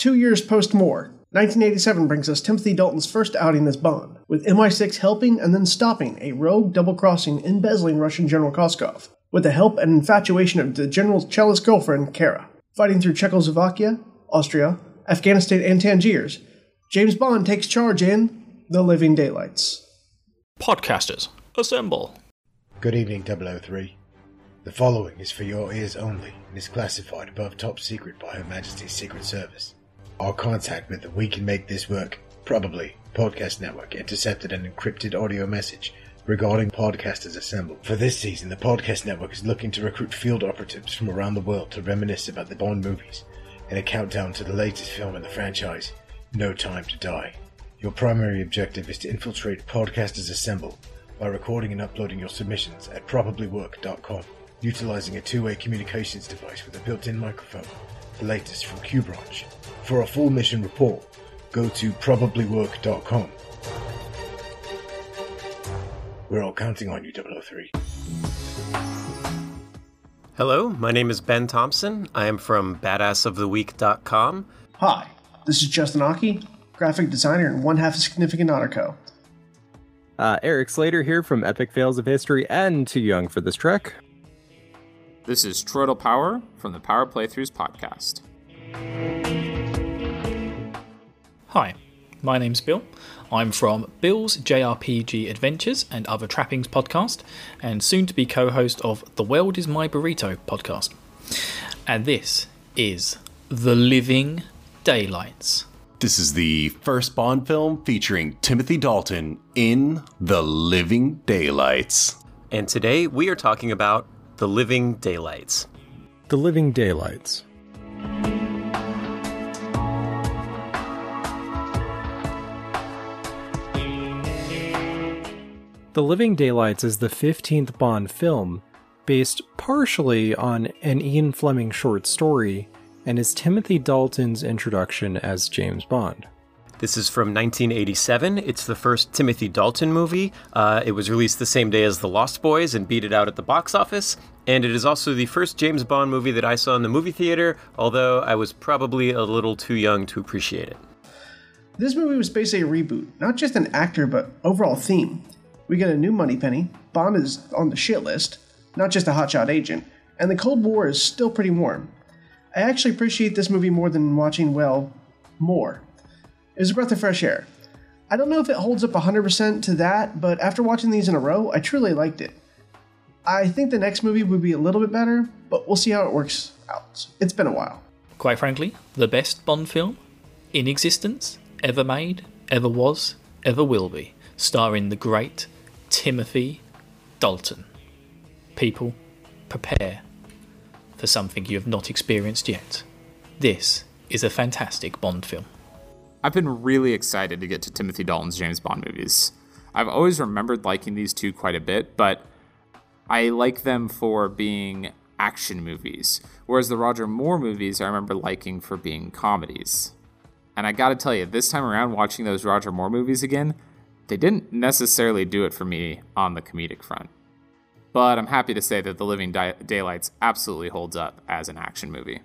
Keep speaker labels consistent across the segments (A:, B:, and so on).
A: Two years post Moore, 1987 brings us Timothy Dalton's first outing as Bond, with MI6 helping and then stopping a rogue double crossing embezzling Russian General Koskov, with the help and infatuation of the general's cellist girlfriend, Kara. Fighting through Czechoslovakia, Austria, Afghanistan, and Tangiers, James Bond takes charge in The Living Daylights.
B: Podcasters, assemble.
C: Good evening, 003. The following is for your ears only and is classified above top secret by Her Majesty's Secret Service. Our contact with the We Can Make This Work, probably, podcast network intercepted an encrypted audio message regarding Podcasters Assemble. For this season, the podcast network is looking to recruit field operatives from around the world to reminisce about the Bond movies in a countdown to the latest film in the franchise, No Time to Die. Your primary objective is to infiltrate Podcasters Assemble by recording and uploading your submissions at probablywork.com, utilizing a two-way communications device with a built-in microphone, the latest from QBranch. For a full mission report, go to probablywork.com. We're all counting on you, 003.
D: Hello, my name is Ben Thompson. I am from badassoftheweek.com.
A: Hi, this is Justin Ache, graphic designer and one half of Significant Otter Co.
E: Uh, Erik Slader here from Epik Fails of History and Too Young for This Trek.
F: This is Troytle Power from the Power Playthroughs podcast.
B: Hi, my name's Bill. I'm from Bill's JRPG Adventures and Other Trappings podcast, and soon to be co host of The World is My Burrito podcast. And this is The Living Daylights.
G: This is the first Bond film featuring Timothy Dalton in The Living Daylights.
D: And today we are talking about The Living Daylights.
E: The Living Daylights. The Living Daylights is the 15th Bond film, based partially on an Ian Fleming short story, and is Timothy Dalton's introduction as James Bond.
D: This is from 1987. It's the first Timothy Dalton movie. Uh, it was released the same day as The Lost Boys and beat it out at the box office. And it is also the first James Bond movie that I saw in the movie theater, although I was probably a little too young to appreciate it.
A: This movie was basically a reboot, not just an actor, but overall theme. We get a new Moneypenny, Bond is on the shit list, not just a hotshot agent, and the Cold War is still pretty warm. I actually appreciate this movie more than watching, well, more. It was a breath of fresh air. I don't know if it holds up 100% to that, but after watching these in a row, I truly liked it. I think the next movie would be a little bit better, but we'll see how it works out. It's been a while.
B: Quite frankly, the best Bond film in existence, ever made, ever was, ever will be, starring the great Timothy Dalton. People, prepare for something you have not experienced yet. This is a fantastic Bond film.
F: I've been really excited to get to Timothy Dalton's James Bond movies. I've always remembered liking these two quite a bit, but I like them for being action movies, whereas the Roger Moore movies I remember liking for being comedies. And I gotta tell you, this time around, watching those Roger Moore movies again, they didn't necessarily do it for me on the comedic front. But I'm happy to say that The Living Di- Daylights absolutely holds up as an action movie.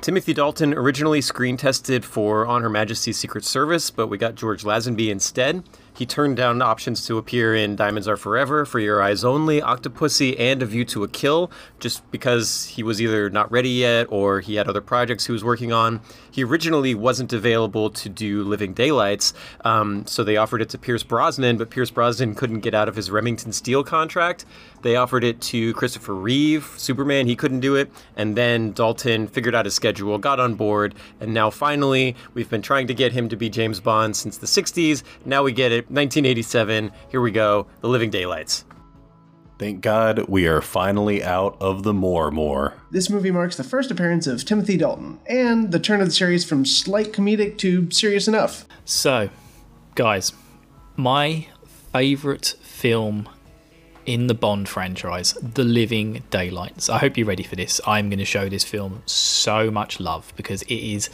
D: Timothy Dalton originally screen tested for On Her Majesty's Secret Service, but we got George Lazenby instead. He turned down options to appear in Diamonds Are Forever, For Your Eyes Only, Octopussy, and A View to a Kill, just because he was either not ready yet or he had other projects he was working on. He originally wasn't available to do Living Daylights, um, so they offered it to Pierce Brosnan, but Pierce Brosnan couldn't get out of his Remington Steele contract. They offered it to Christopher Reeve, Superman, he couldn't do it, and then Dalton figured out his schedule, got on board, and now finally, we've been trying to get him to be James Bond since the 60s. Now we get it, 1987. Here we go, The Living Daylights.
G: Thank God we are finally out of the more more.
A: This movie marks the first appearance of Timothy Dalton, and the turn of the series from slight comedic to serious enough.
B: So, guys, my favourite film in the Bond franchise, The Living Daylights. I hope you're ready for this. I'm going to show this film so much love because it is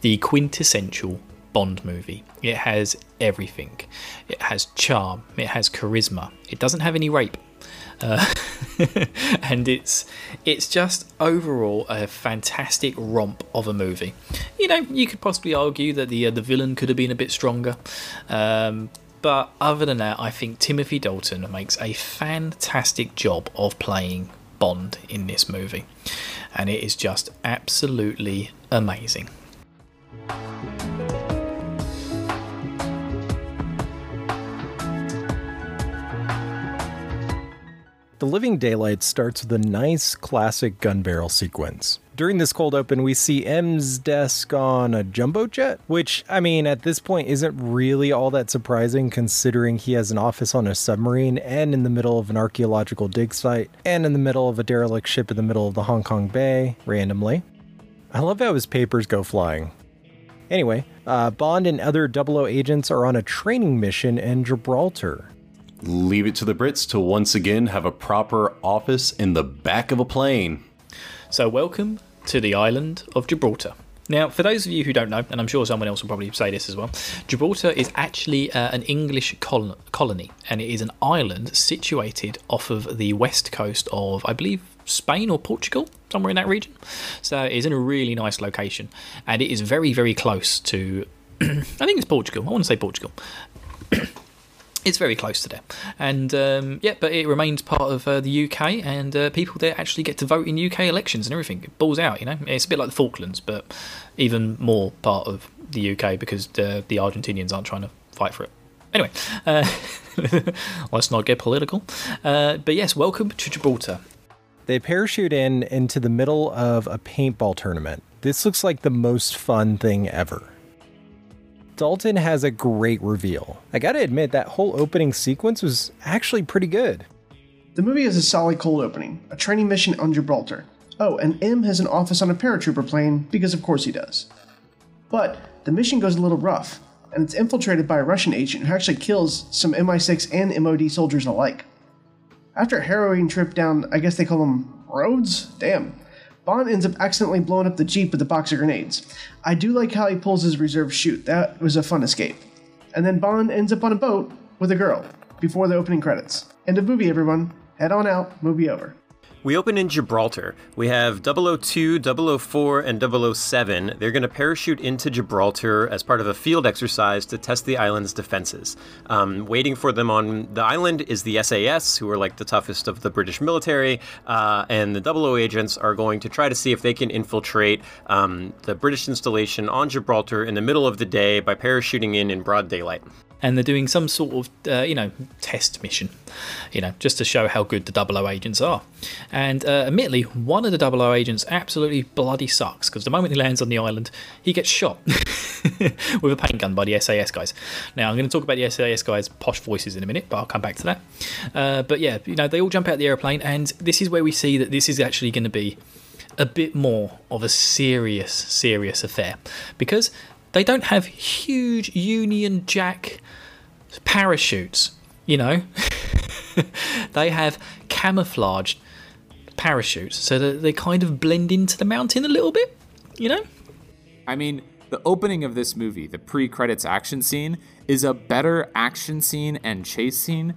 B: the quintessential Bond movie. It has everything. It has charm, it has charisma. It doesn't have any rape. Uh, and it's it's just overall a fantastic romp of a movie. You know, you could possibly argue that the uh, the villain could have been a bit stronger, um, but other than that, I think Timothy Dalton makes a fantastic job of playing Bond in this movie, and it is just absolutely amazing.
E: The Living Daylight starts with a nice classic gun barrel sequence. During this cold open, we see M's desk on a jumbo jet, which, I mean, at this point isn't really all that surprising considering he has an office on a submarine and in the middle of an archaeological dig site and in the middle of a derelict ship in the middle of the Hong Kong Bay, randomly. I love how his papers go flying. Anyway, uh, Bond and other 00 agents are on a training mission in Gibraltar.
G: Leave it to the Brits to once again have a proper office in the back of a plane.
B: So, welcome to the island of Gibraltar. Now, for those of you who don't know, and I'm sure someone else will probably say this as well, Gibraltar is actually uh, an English col- colony, and it is an island situated off of the west coast of, I believe, Spain or Portugal, somewhere in that region. So it is in a really nice location, and it is very, very close to. I think it's Portugal. I want to say Portugal. it's very close to there, and um, yeah, but it remains part of uh, the UK, and uh, people there actually get to vote in UK elections and everything. It balls out, you know. It's a bit like the Falklands, but even more part of the UK because the, the Argentinians aren't trying to fight for it. Anyway, uh, let's not get political. Uh, but yes, welcome to Gibraltar.
E: They parachute in into the middle of a paintball tournament. This looks like the most fun thing ever. Dalton has a great reveal. I gotta admit, that whole opening sequence was actually pretty good.
A: The movie has a solid cold opening, a training mission on Gibraltar. Oh, and M has an office on a paratrooper plane, because of course he does. But the mission goes a little rough, and it's infiltrated by a Russian agent who actually kills some MI6 and MOD soldiers alike. After a harrowing trip down, I guess they call them roads? Damn. Bond ends up accidentally blowing up the Jeep with a box of grenades. I do like how he pulls his reserve chute, that was a fun escape. And then Bond ends up on a boat with a girl before the opening credits. End of movie, everyone. Head on out, movie over.
D: We open in Gibraltar. We have 002, 004, and 007. They're going to parachute into Gibraltar as part of a field exercise to test the island's defenses. Um, waiting for them on the island is the SAS, who are like the toughest of the British military, uh, and the 00 agents are going to try to see if they can infiltrate um, the British installation on Gibraltar in the middle of the day by parachuting in in broad daylight
B: and they're doing some sort of uh, you know test mission you know just to show how good the double O agents are. And uh, admittedly one of the double O agents absolutely bloody sucks because the moment he lands on the island he gets shot with a paint gun by the SAS guys. Now I'm going to talk about the SAS guys posh voices in a minute but I'll come back to that. Uh, but yeah you know they all jump out the airplane and this is where we see that this is actually going to be a bit more of a serious serious affair. Because they don't have huge Union Jack parachutes, you know. they have camouflaged parachutes so that they kind of blend into the mountain a little bit, you know?
F: I mean, the opening of this movie, the pre credits action scene, is a better action scene and chase scene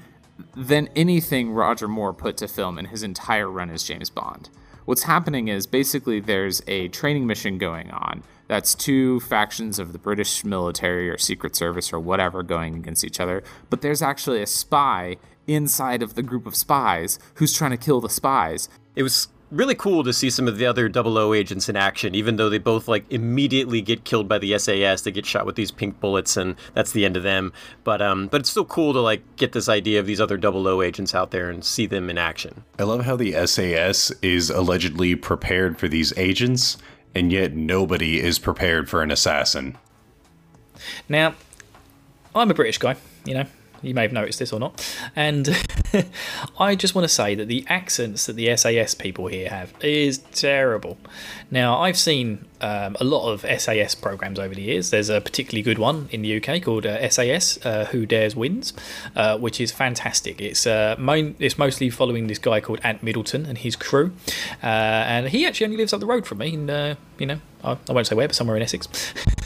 F: than anything Roger Moore put to film in his entire run as James Bond. What's happening is basically there's a training mission going on that's two factions of the British military or Secret Service or whatever going against each other. But there's actually a spy inside of the group of spies who's trying to kill the spies.
D: It was really cool to see some of the other 00 agents in action, even though they both like immediately get killed by the SAS. They get shot with these pink bullets, and that's the end of them. But um, but it's still cool to like get this idea of these other 00 agents out there and see them in action.
G: I love how the SAS is allegedly prepared for these agents, and yet nobody is prepared for an assassin.
B: Now, I'm a British guy, you know, you may have noticed this or not. And I just want to say that the accents that the SAS people here have is terrible. Now, I've seen um, a lot of SAS programs over the years. There's a particularly good one in the UK called uh, SAS uh, Who Dares Wins, uh, which is fantastic. It's uh, main, it's mostly following this guy called Ant Middleton and his crew, uh, and he actually only lives up the road from me. And uh, you know, I, I won't say where, but somewhere in Essex.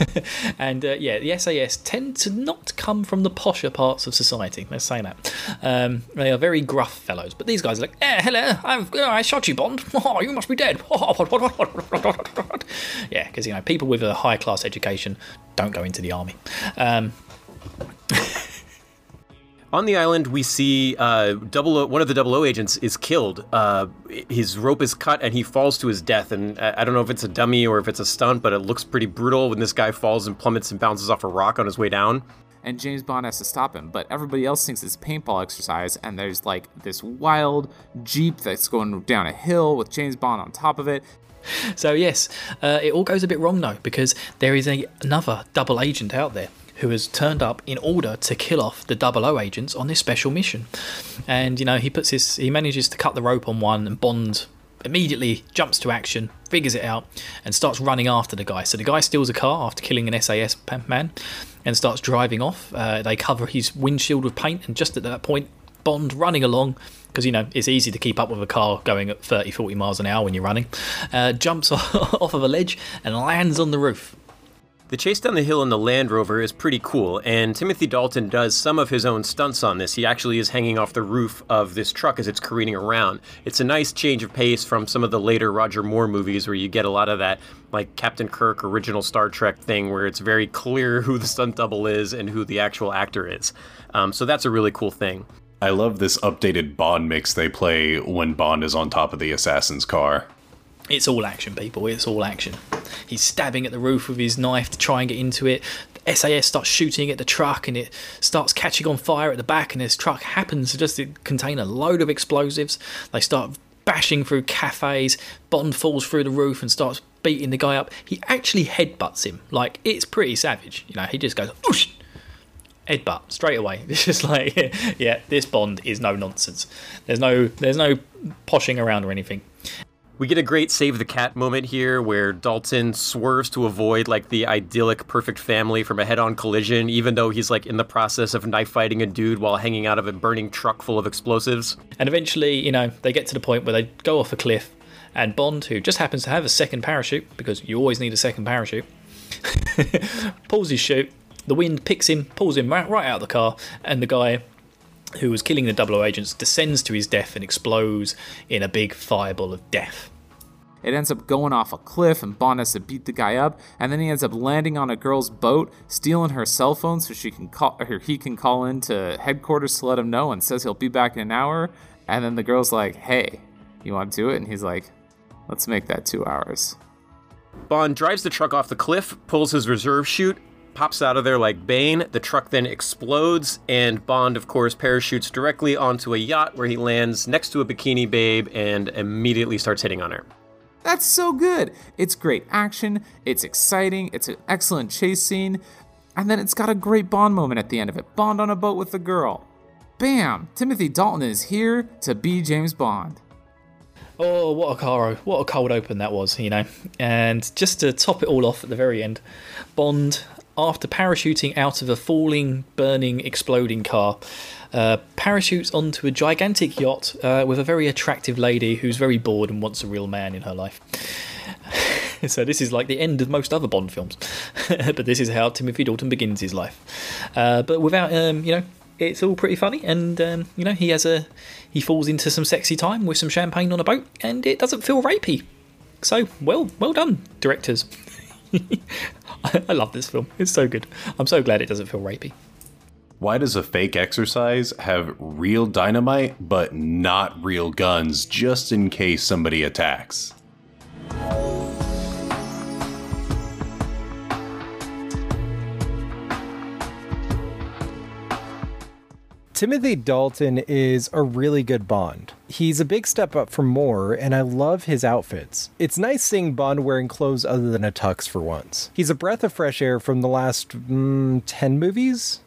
B: and yeah, the SAS tend to not come from the posher parts of society. Let's say that. Um, they are very gruff fellows, but these guys are like, eh, hello, I've, I shot you, Bond. Oh, you must be dead. yeah, because you know people with a high class education don't go into the army. Um,
D: On the island, we see uh, double o, one of the double O agents is killed. Uh, his rope is cut and he falls to his death. And I, I don't know if it's a dummy or if it's a stunt, but it looks pretty brutal when this guy falls and plummets and bounces off a rock on his way down.
F: and James Bond has to stop him. But everybody else thinks it's paintball exercise, and there's like this wild jeep that's going down a hill with James Bond on top of it.
B: So yes, uh, it all goes a bit wrong though because there is a, another double agent out there who has turned up in order to kill off the double O agents on this special mission, and you know he puts his he manages to cut the rope on one and Bond immediately jumps to action, figures it out, and starts running after the guy. So the guy steals a car after killing an SAS man and starts driving off. Uh, they cover his windshield with paint, and just at that point, Bond running along because you know it's easy to keep up with a car going at 30 40 miles an hour when you're running uh, jumps off of a ledge and lands on the roof
D: The chase down the hill in the Land Rover is pretty cool, and Timothy Dalton does some of his own stunts on this. He actually is hanging off the roof of this truck as it's careening around. It's a nice change of pace from some of the later Roger Moore movies where you get a lot of that, like Captain Kirk original Star Trek thing, where it's very clear who the stunt double is and who the actual actor is. Um, so that's a really cool thing.
G: I love this updated Bond mix they play when Bond is on top of the assassin's car.
B: it's all action people. It's all action. He's stabbing at the roof with his knife to try and get into it. The SAS starts shooting at the truck and it starts catching on fire at the back and this truck happens to just contain a load of explosives. They start bashing through cafes. Bond falls through the roof and starts beating the guy up. He actually headbutts him. Like it's pretty savage. You know he just goes Oosh! Headbutt straight away it's just like yeah this bond is no nonsense there's no there's no poshing around or anything
D: We get a great save the cat moment here where Dalton swerves to avoid like the idyllic perfect family from a head-on collision even though he's like in the process of knife fighting a dude while hanging out of a burning truck full of explosives.
B: And eventually, you know, they get to the point where they go off a cliff, and Bond, who just happens to have a second parachute, because you always need a second parachute, pulls his chute. The wind picks him, pulls him right, right out of the car, and the guy who was killing the double O agents descends to his death and explodes in a big fireball of death.
F: It ends up going off a cliff, and Bond has to beat the guy up, and then he ends up landing on a girl's boat, stealing her cell phone so she can call, or he can call in to headquarters to let him know, and says he'll be back in an hour. And then the girl's like, "Hey, you want to do it?" And he's like, "Let's make that two hours."
D: Bond drives the truck off the cliff, pulls his reserve chute, pops out of there like Bane. The truck then explodes, and Bond, of course, parachutes directly onto a yacht where he lands next to a bikini babe and immediately starts hitting on her.
F: That's so good. It's great action, it's exciting, it's an excellent chase scene, and then it's got a great Bond moment at the end of it. Bond on a boat with a girl. Bam! Timothy Dalton is here to be James Bond.
B: Oh, what a car! What a cold open that was, you know. And just to top it all off at the very end, Bond, after parachuting out of a falling, burning, exploding car, uh, parachutes onto a gigantic yacht uh, with a very attractive lady who's very bored and wants a real man in her life. so this is like the end of most other Bond films, but this is how Timothy Dalton begins his life. Uh, but without, um, you know, it's all pretty funny, and um, you know, he has a he falls into some sexy time with some champagne on a boat, and it doesn't feel rapey. So well, well done, directors. I, I love this film. It's so good. I'm so glad it doesn't feel rapey.
G: Why does a fake exercise have real dynamite but not real guns just in case somebody attacks?
E: Timothy Dalton is a really good Bond. He's a big step up from Moore, and I love his outfits. It's nice seeing Bond wearing clothes other than a tux for once. He's a breath of fresh air from the last mm, 10 movies.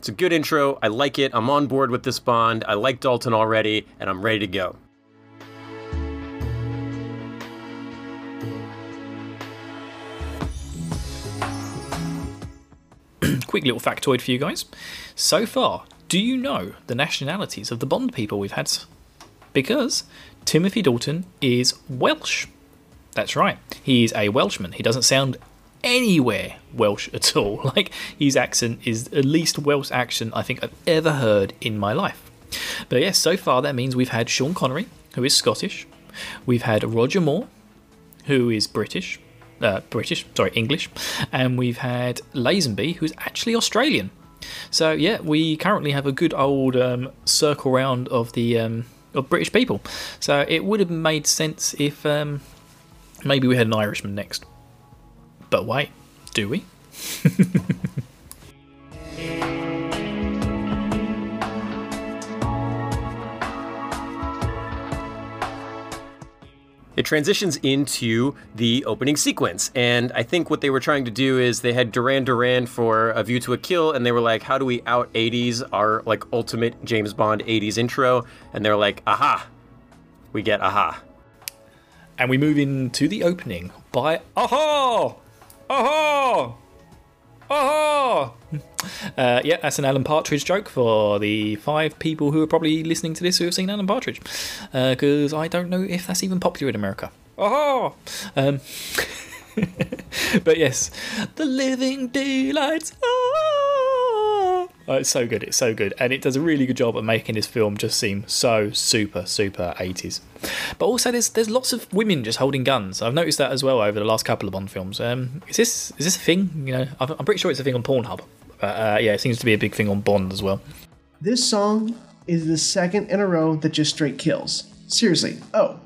D: It's a good intro. I like it. I'm on board with this Bond. I like Dalton already, and I'm ready to go.
B: Quick little factoid for you guys. So far, do you know the nationalities of the Bond people we've had because Timothy Dalton is Welsh. That's right. He's a Welshman. He doesn't sound anywhere Welsh at all. Like his accent is the least Welsh accent I think I've ever heard in my life. But yes, so far that means we've had Sean Connery, who is Scottish. We've had Roger Moore, who is British. Uh, British, sorry, English, and we've had Lazenby, who's actually Australian. So yeah, we currently have a good old um, circle round of the um, of British people. So it would have made sense if um, maybe we had an Irishman next. But wait, do we?
D: It transitions into the opening sequence. And I think what they were trying to do is they had Duran Duran for A View to a Kill, and they were like, how do we out 80s our like ultimate James Bond 80s intro? And they're like, aha, we get aha.
B: And we move into the opening by Aha! Aha! Uh, yeah, that's an Alan Partridge joke for the five people who are probably listening to this who have seen Alan Partridge. Because uh, I don't know if that's even popular in America. Aha! Um, but yes, the living daylights. Oh, it's so good. It's so good, and it does a really good job of making this film just seem so super, super 80s. But also, there's there's lots of women just holding guns. I've noticed that as well over the last couple of Bond films. Um, is this is this a thing? You know, I'm pretty sure it's a thing on Pornhub. But uh, yeah, it seems to be a big thing on Bond as well.
A: This song is the second in a row that just straight kills. Seriously. Oh.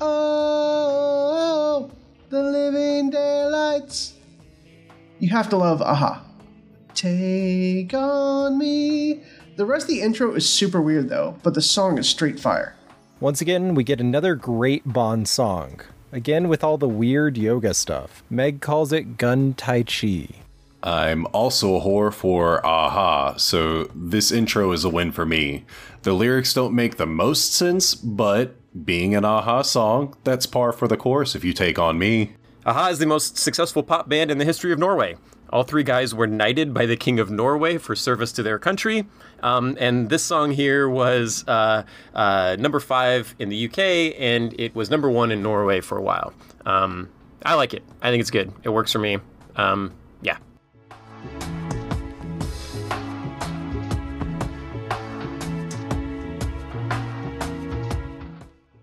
A: Oh, the living daylights. You have to love Aha. Take on me. The rest of the intro is super weird though, but the song is straight fire.
E: Once again, we get another great Bond song. Again, with all the weird yoga stuff. Meg calls it Gun Tai Chi.
G: I'm also a whore for Aha, so this intro is a win for me. The lyrics don't make the most sense, but being an Aha song, that's par for the course if you take on me.
D: Aha is the most successful pop band in the history of Norway. All three guys were knighted by the King of Norway for service to their country. Um, and this song here was uh, uh, number five in the UK, and it was number one in Norway for a while. Um, I like it. I think it's good. It works for me. Um, yeah.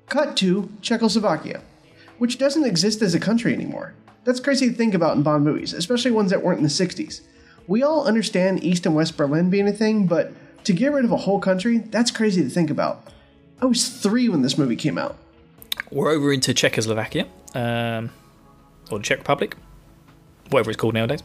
A: Cut to Czechoslovakia, which doesn't exist as a country anymore. That's crazy to think about in Bond movies, especially ones that weren't in the 60s. We all understand East and West Berlin being a thing, but to get rid of a whole country, that's crazy to think about. I was three when this movie came out.
B: We're over into Czechoslovakia, um, or the Czech Republic, whatever it's called nowadays.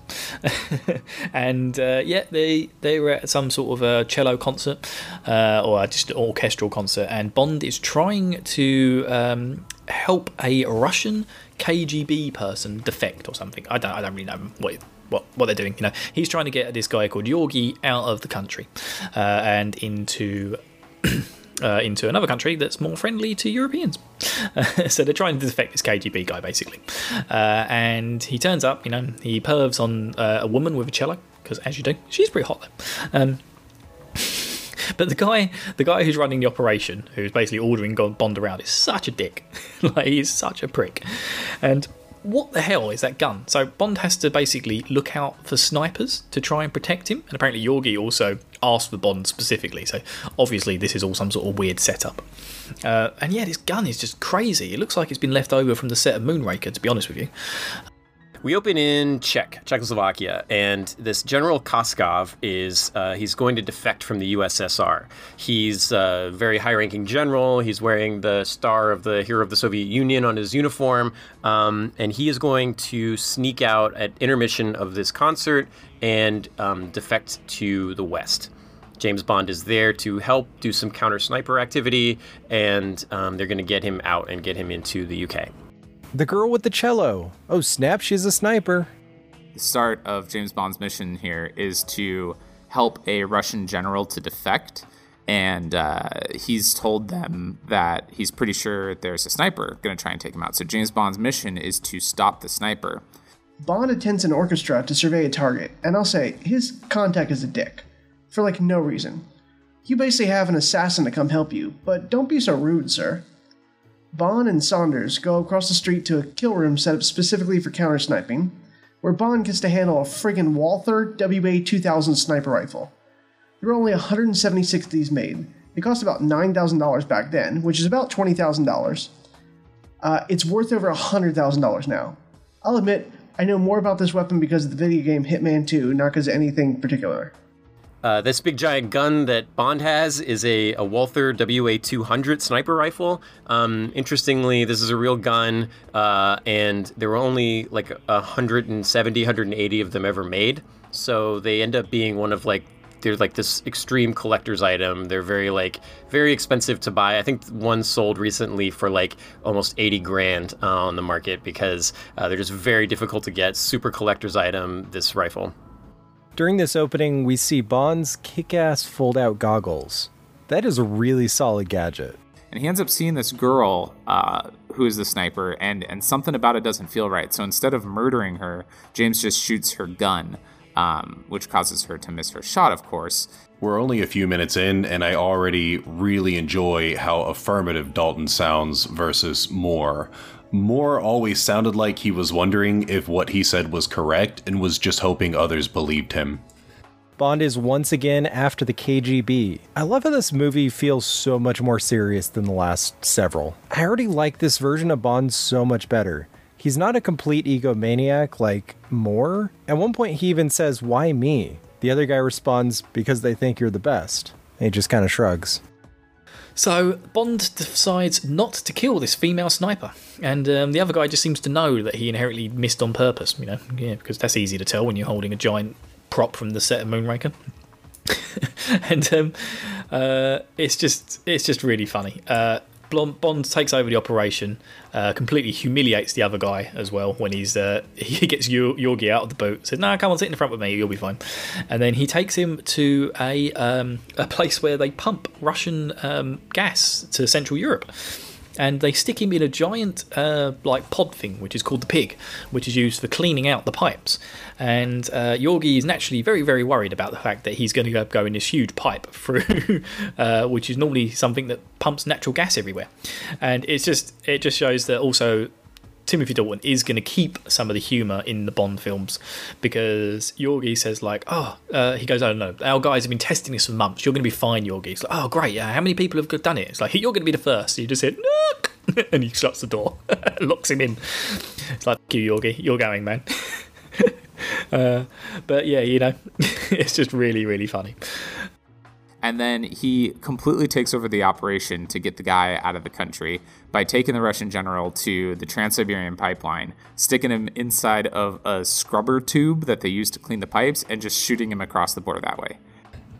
B: and uh, yeah, they they were at some sort of a cello concert uh, or just an orchestral concert, and Bond is trying to um, help a Russian KGB person defect or something. I don't I don't really know what. What, what they're doing, you know, he's trying to get this guy called Yorgi out of the country uh, and into uh, into another country that's more friendly to Europeans. so they're trying to defect this KGB guy, basically. Uh, and he turns up, you know, he pervs on uh, a woman with a cello, because as you do, she's pretty hot. Um, but the guy, the guy who's running the operation, who's basically ordering Bond around, is such a dick. like he's such a prick. And what the hell is that gun? So Bond has to basically look out for snipers to try and protect him, and apparently Yorgi also asked for Bond specifically. So obviously this is all some sort of weird setup. Uh, and yeah, this gun is just crazy. It looks like it's been left over from the set of Moonraker, to be honest with you.
D: We open in Czech, Czechoslovakia, and this General Koskov is uh, he's going to defect from the USSR. He's a very high-ranking general. He's wearing the star of the hero of the Soviet Union on his uniform, um, and he is going to sneak out at intermission of this concert and um, defect to the West. James Bond is there to help do some counter sniper activity, and um, they're going to get him out and get him into the UK.
E: The girl with the cello. Oh, snap, she's a sniper.
F: The start of James Bond's mission here is to help a Russian general to defect. And uh, he's told them that he's pretty sure there's a sniper going to try and take him out. So James Bond's mission is to stop the sniper.
A: Bond attends an orchestra to survey a target, and I'll say, his contact is a dick. For like no reason. You basically have an assassin to come help you, but don't be so rude, sir. Bond and Saunders go across the street to a kill room set up specifically for counter sniping, where Bond gets to handle a friggin' Walther WA 2000 sniper rifle. There were only 176 of these made. They cost about $9,000 back then, which is about $20,000. Uh, it's worth over $100,000 now. I'll admit, I know more about this weapon because of the video game Hitman 2, not because of anything particular.
D: Uh, this big giant gun that Bond has is a, a Walther WA 200 sniper rifle. Um, interestingly, this is a real gun, uh, and there were only like 170, 180 of them ever made. So they end up being one of like they're like this extreme collector's item. They're very like very expensive to buy. I think one sold recently for like almost 80 grand uh, on the market because uh, they're just very difficult to get. Super collector's item. This rifle.
E: During this opening, we see Bond's kick ass fold out goggles. That is a really solid gadget.
F: And he ends up seeing this girl uh, who is the sniper, and, and something about it doesn't feel right. So instead of murdering her, James just shoots her gun, um, which causes her to miss her shot, of course.
G: We're only a few minutes in, and I already really enjoy how affirmative Dalton sounds versus Moore. Moore always sounded like he was wondering if what he said was correct and was just hoping others believed him.
E: Bond is once again after the KGB. I love how this movie feels so much more serious than the last several. I already like this version of Bond so much better. He's not a complete egomaniac like Moore. At one point, he even says, Why me? The other guy responds, Because they think you're the best. And he just kind of shrugs.
B: So Bond decides not to kill this female sniper, and um, the other guy just seems to know that he inherently missed on purpose. You know, yeah, because that's easy to tell when you're holding a giant prop from the set of Moonraker. and um, uh, it's just it's just really funny. Uh, Bond takes over the operation, uh, completely humiliates the other guy as well when he's uh, he gets Yorgi out of the boat. Says, "No, come on, sit in the front with me. You'll be fine." And then he takes him to a um, a place where they pump Russian um, gas to Central Europe and they stick him in a giant uh, like pod thing, which is called the pig, which is used for cleaning out the pipes. And uh, Yorgi is naturally very, very worried about the fact that he's going to go in this huge pipe through, uh, which is normally something that pumps natural gas everywhere. And it's just it just shows that also Timothy Dalton is going to keep some of the humor in the Bond films because Yorgi says like, oh, uh, he goes, I don't know, our guys have been testing this for months. You're going to be fine, Yorgi. It's like, oh great, yeah. How many people have done it? It's like you're going to be the first. You just hit, Nook! and he shuts the door, locks him in. It's like, you, Yorgi, you're going, man. uh, but yeah, you know, it's just really, really funny
F: and then he completely takes over the operation to get the guy out of the country by taking the Russian general to the Trans Siberian pipeline, sticking him inside of a scrubber tube that they use to clean the pipes, and just shooting him across the border that way.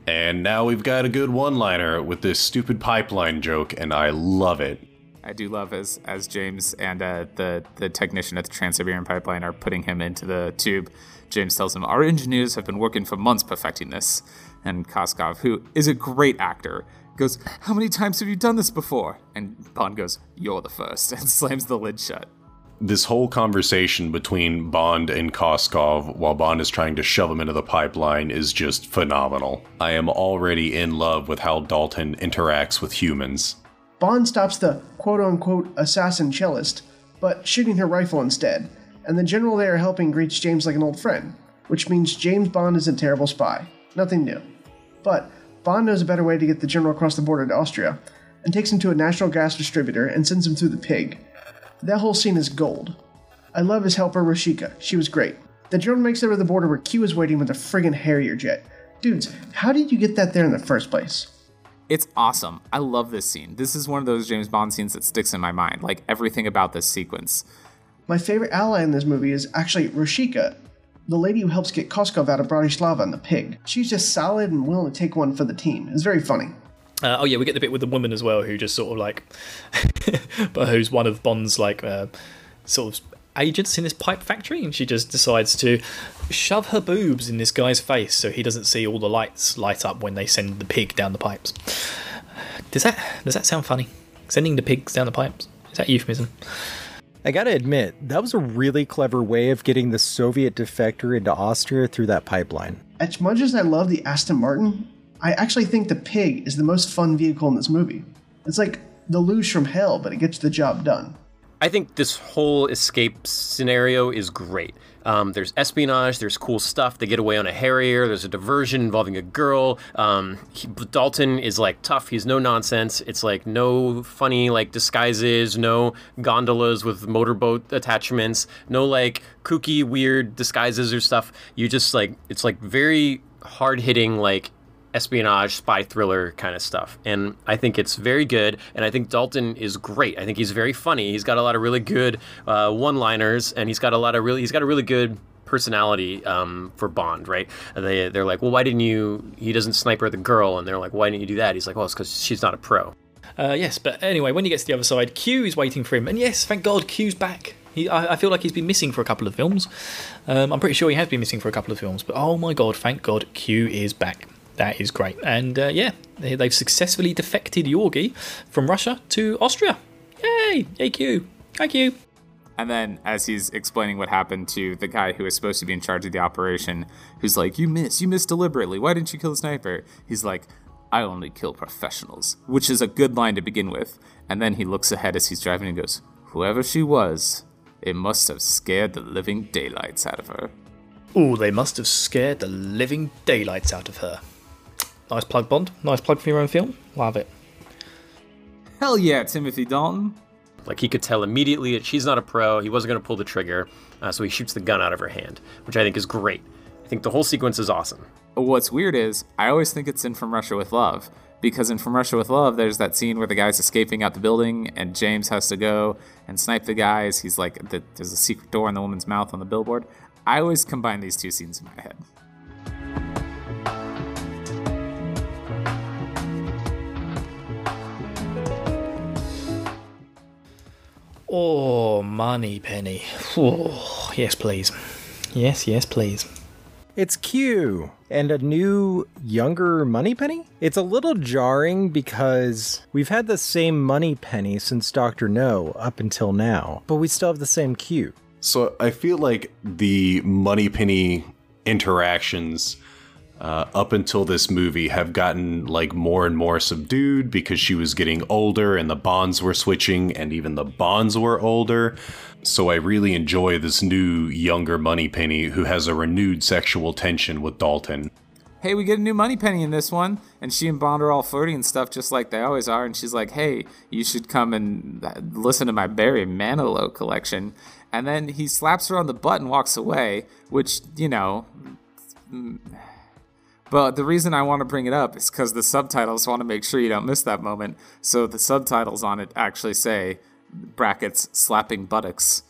G: And now we've got a good one liner with this stupid pipeline joke, and I love it.
F: I do love as as James and uh, the the technician at the Trans Siberian pipeline are putting him into the tube. James tells him, "Our engineers have been working for months perfecting this." And Koskov, who is a great actor, goes, How many times have you done this before? And Bond goes, You're the first, and slams the lid shut.
G: This whole conversation between Bond and Koskov while Bond is trying to shove him into the pipeline is just phenomenal. I am already in love with how Dalton interacts with humans.
A: Bond stops the quote unquote assassin cellist, but shooting her rifle instead, and the general they are helping greets James like an old friend, which means James Bond is a terrible spy. Nothing new. But Bond knows a better way to get the general across the border to Austria, and takes him to a national gas distributor and sends him through the pig. That whole scene is gold. I love his helper Rosika, she was great. The general makes it over the border where Q is waiting with a friggin' Harrier jet. Dudes, how did you get that there in the first place?
F: It's awesome. I love this scene. This is one of those James Bond scenes that sticks in my mind, like everything about this sequence.
A: My favorite ally in this movie is actually Rosika, the lady who helps get Koskov out of Bratislava and the pig. She's just solid and willing to take one for the team. It's very funny.
B: Uh, oh yeah, we get the bit with the woman as well, who just sort of like, but who's one of Bond's like uh, sort of agents in this pipe factory, and she just decides to shove her boobs in this guy's face so he doesn't see all the lights light up when they send the pig down the pipes. Does that does that sound funny? Sending the pigs down the pipes is that euphemism?
E: I gotta admit, that was a really clever way of getting the Soviet defector into Austria through that pipeline.
A: As much as I love the Aston Martin, I actually think the Pig is the most fun vehicle in this movie. It's like the luge from hell, but it gets the job done.
D: I think this whole escape scenario is great. Um, there's espionage, there's cool stuff. They get away on a Harrier. There's a diversion involving a girl. Um, he, Dalton is like tough. He's no nonsense. It's like no funny like disguises, no gondolas with motorboat attachments, no like kooky weird disguises or stuff. You just like it's like very hard hitting like espionage, spy thriller kind of stuff. And I think it's very good. And I think Dalton is great. I think he's very funny. He's got a lot of really good uh, one-liners, and he's got a lot of really he's got a really good personality um, for Bond, right? They they're like, well, why didn't you? He doesn't sniper the girl, and they're like, why didn't you do that? He's like, well, it's because she's not a pro.
B: Uh, yes, but anyway, when he gets to the other side, Q is waiting for him, and yes, thank God, Q's back. He, I, I feel like he's been missing for a couple of films. Um, I'm pretty sure he has been missing for a couple of films, but oh my God, thank God, Q is back. That is great. And uh, yeah, they, have successfully defected Yorgi from Russia to Austria. Yay! Yay, Q. Thank you.
F: And then, as he's explaining what happened to the guy who was supposed to be in charge of the operation, who's like, You missed, you missed deliberately. Why didn't you kill the sniper? He's like, I only kill professionals, which is a good line to begin with. And then he looks ahead as he's driving and goes, Whoever she was, it must have scared the living daylights out of her.
B: Oh, they must have scared the living daylights out of her. Nice plug, Bond. Nice plug for your own film. Love it.
F: Hell yeah, Timothy Dalton.
D: Like he could tell immediately that she's not a pro. He wasn't going to pull the trigger, uh, so he shoots the gun out of her hand, which I think is great. I think the whole sequence is awesome.
F: What's weird is I always think it's in From Russia with Love because in From Russia with Love, there's that scene where the guy's escaping out the building and James has to go and snipe the guys. He's like, there's a secret door in the woman's mouth on the billboard. I always combine these two scenes in my head.
B: Oh, Moneypenny. Oh, yes, please. Yes, yes, please.
E: It's Q and a new, younger money penny. It's a little jarring because we've had the same money penny since Dr. No up until now, but we still have the same Q.
G: So I feel like the money penny interactions uh, up until this movie have gotten like more and more subdued because she was getting older and the bonds were switching and even the bonds were older. So I really enjoy this new younger Moneypenny who has a renewed sexual tension with Dalton.
F: Hey, we get a new Moneypenny in this one, and she and Bond are all flirty and stuff, just like they always are. And she's like, "Hey, you should come and uh, listen to my Barry Manilow collection." And then he slaps her on the butt and walks away, which you know but the reason I want to bring it up is because the subtitles want to make sure you don't miss that moment. So the subtitles on it actually say brackets slapping buttocks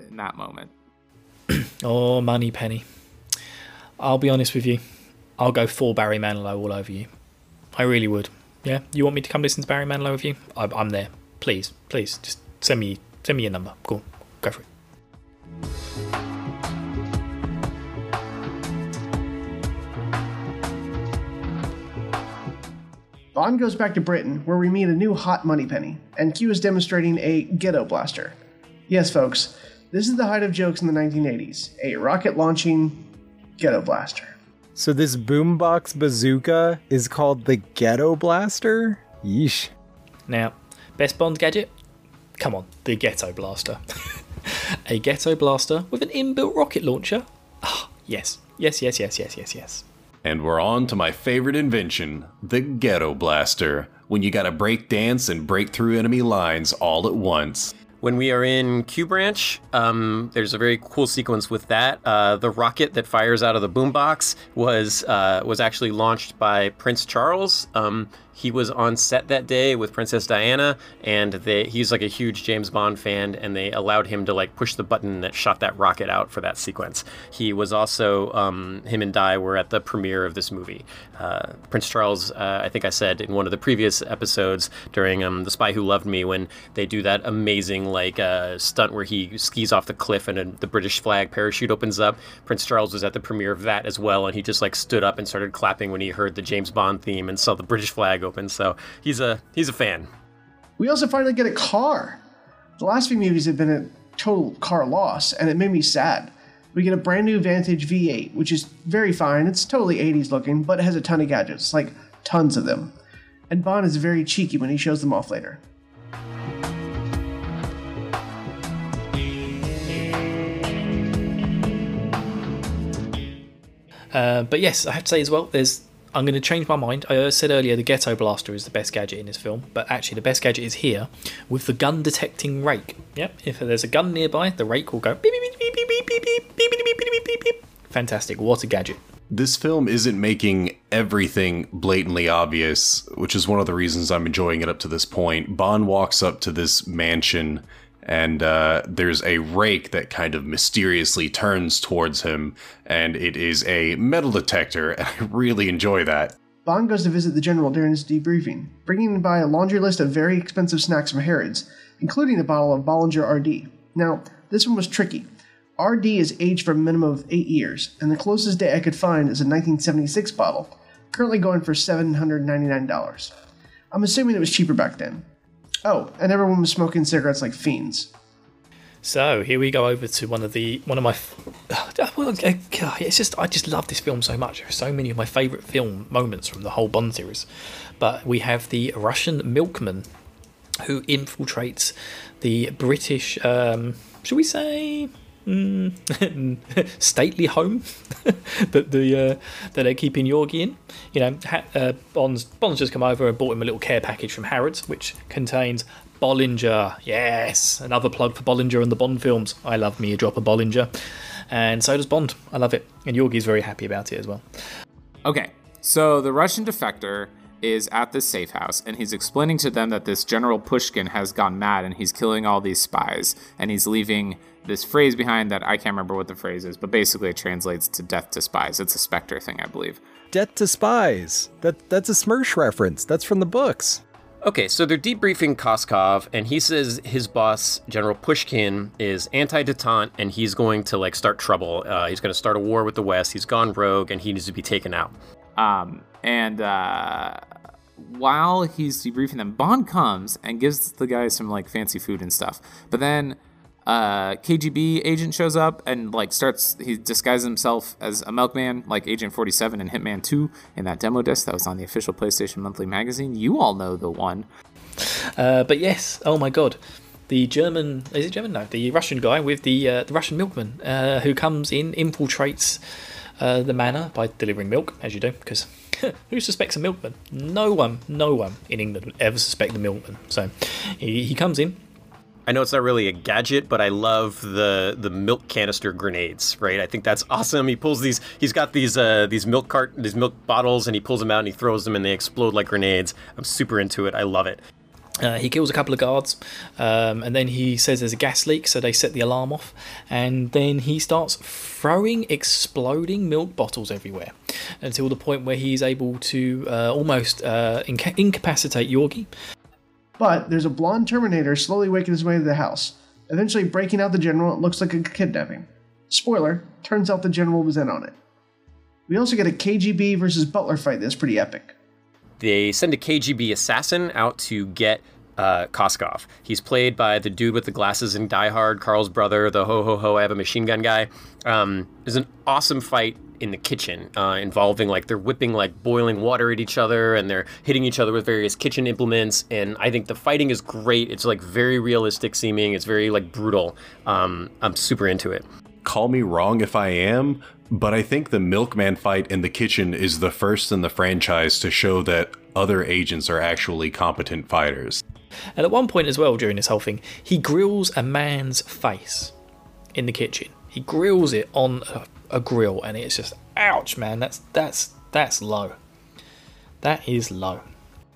F: in that moment.
B: oh, money penny. I'll be honest with you. I'll go full Barry Manilow all over you. I really would. Yeah, you want me to come listen to Barry Manilow with you? I, am there. Please, please, just send me send me your number. Cool, go for it.
A: Bond goes back to Britain, where we meet a new hot Moneypenny, and Q is demonstrating a ghetto blaster. Yes, folks, this is the height of jokes in the 1980s a rocket launching ghetto blaster.
E: So, this boombox bazooka is called the Ghetto Blaster? Yeesh.
B: Now, best Bond gadget? Come on, the Ghetto Blaster. a Ghetto Blaster with an inbuilt rocket launcher? Ah, yes, yes, yes, yes, yes, yes, yes.
G: And we're on to my favorite invention, the Ghetto Blaster, when you gotta break dance and break through enemy lines all at once.
D: When we are in Q Branch, um, there's a very cool sequence with that. Uh, the rocket that fires out of the boombox was uh, was actually launched by Prince Charles. Um, he was on set that day with Princess Diana, and they, he's like a huge James Bond fan, and they allowed him to like push the button that shot that rocket out for that sequence. He was also um, him and Di were at the premiere of this movie. Uh, Prince Charles, uh, I think I said in one of the previous episodes during um, The Spy Who Loved Me, when they do that amazing like uh, stunt where he skis off the cliff and a, the British flag parachute opens up. Prince Charles was at the premiere of that as well, and he just like stood up and started clapping when he heard the James Bond theme and saw the British flag open. So he's a he's a fan.
A: We also finally get a car. The last few movies have been a total car loss, and it made me sad. We get a brand new Vantage V8, which is very fine. It's totally 80s looking, but it has a ton of gadgets, like tons of them. And Bond is very cheeky when he shows them off later.
B: Uh, but yes, I have to say as well, there's. I'm going to change my mind. I said earlier the Ghetto Blaster is the best gadget in this film, but actually the best gadget is here with the gun detecting rake. Yep, if there's a gun nearby, the rake will go beep beep beep beep beep beep beep beep beep beep beep beep beep. Fantastic! What a gadget!
G: This film isn't making everything blatantly obvious, which is one of the reasons I'm enjoying it up to this point. Bond walks up to this mansion and uh, there's a rake that kind of mysteriously turns towards him, and it is a metal detector, and I really enjoy that.
A: Bond goes to visit the general during his debriefing, bringing by a laundry list of very expensive snacks from Harrods, including a bottle of Bollinger RD. Now, this one was tricky. RD is aged for a minimum of 8 years, and the closest date I could find is a 1976 bottle, currently going for $799. I'm assuming it was cheaper back then. Oh, and everyone was smoking cigarettes like fiends.
B: So here we go over to one of the one of my. It's just I just love this film so much. So many of my favourite film moments from the whole Bond series, but we have the Russian milkman who infiltrates the British. Um, should we say? Mm, stately home that the uh, that they're keeping Yorgi in. You know, uh, Bond's Bond's just come over and bought him a little care package from Harrods, which contains Bollinger. Yes, another plug for Bollinger and the Bond films. I love me a drop of Bollinger, and so does Bond. I love it, and Yorgi's very happy about it as well.
F: Okay, so the Russian defector is at this safe house and he's explaining to them that this General Pushkin has gone mad and he's killing all these spies and he's leaving this phrase behind that I can't remember what the phrase is, but basically it translates to death to spies. It's a Spectre thing, I believe.
E: Death to spies. That that's a Smersh reference. That's from the books.
D: Okay, so they're debriefing Koskov, and he says his boss, General Pushkin, is anti-detente, and he's going to like start trouble. Uh, he's going to start a war with the West. He's gone rogue, and he needs to be taken out.
F: Um, and uh, while he's debriefing them, Bond comes and gives the guys some like fancy food and stuff. But then uh, KGB agent shows up and like starts he disguises himself as a milkman like Agent 47 and Hitman 2 in that demo disc that was on the official PlayStation Monthly magazine. You all know the one.
B: Uh, but yes, oh my god. The German is it German? No, the Russian guy with the uh, the Russian milkman uh, who comes in, infiltrates uh, the manor by delivering milk, as you do, because who suspects a milkman? No one, no one in England would ever suspect the milkman. So he, he comes in,
D: I know it's not really a gadget, but I love the the milk canister grenades. Right, I think that's awesome. He pulls these. He's got these uh, these milk cart these milk bottles, and he pulls them out and he throws them, and they explode like grenades. I'm super into it. I love it.
B: Uh, he kills a couple of guards, um, and then he says there's a gas leak, so they set the alarm off, and then he starts throwing exploding milk bottles everywhere until the point where he's able to uh, almost uh, inca- incapacitate Yorgi.
A: But there's a blonde Terminator slowly waking his way to the house, eventually breaking out the general. It looks like a kidnapping. Spoiler: turns out the general was in on it. We also get a KGB versus Butler fight that's pretty epic.
D: They send a KGB assassin out to get uh, Koskov. He's played by the dude with the glasses in Die Hard, Carl's brother, the ho ho ho, I have a machine gun guy. Um, there's an awesome fight in the kitchen uh, involving like they're whipping like boiling water at each other and they're hitting each other with various kitchen implements. And I think the fighting is great. It's like very realistic seeming, it's very like brutal. Um, I'm super into it.
G: Call me wrong if I am, but I think the milkman fight in the kitchen is the first in the franchise to show that other agents are actually competent fighters.
B: And at one point as well during this whole thing, he grills a man's face in the kitchen. He grills it on a, a grill, and it's just ouch, man. That's that's that's low. That is low.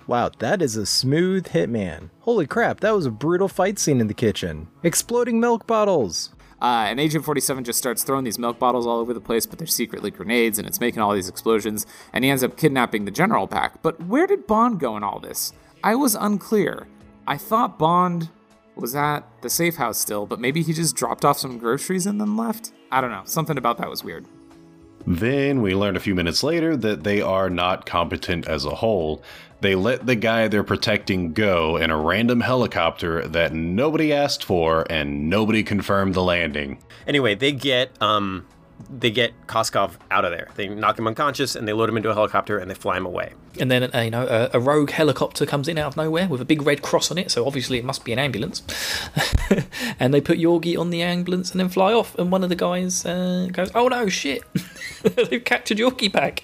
E: Wow, that is a smooth hitman. Holy crap, that was a brutal fight scene in the kitchen. Exploding milk bottles.
F: Uh, and Agent 47 just starts throwing these milk bottles all over the place, but they're secretly grenades, and it's making all these explosions. And he ends up kidnapping the general Pack. But where did Bond go in all this? I was unclear. I thought Bond was at the safe house still, but maybe he just dropped off some groceries and then left? I don't know. Something about that was weird.
G: Then we learn a few minutes later that they are not competent as a whole. They let the guy they're protecting go in a random helicopter that nobody asked for and nobody confirmed the landing.
D: Anyway, they get um, they get Koskov out of there. They knock him unconscious and they load him into a helicopter and they fly him away.
B: And then uh, you know a, a rogue helicopter comes in out of nowhere with a big red cross on it, so obviously it must be an ambulance. and they put Yorgi on the ambulance and then fly off. And one of the guys uh, goes, "Oh no, shit! They've captured Yorgi back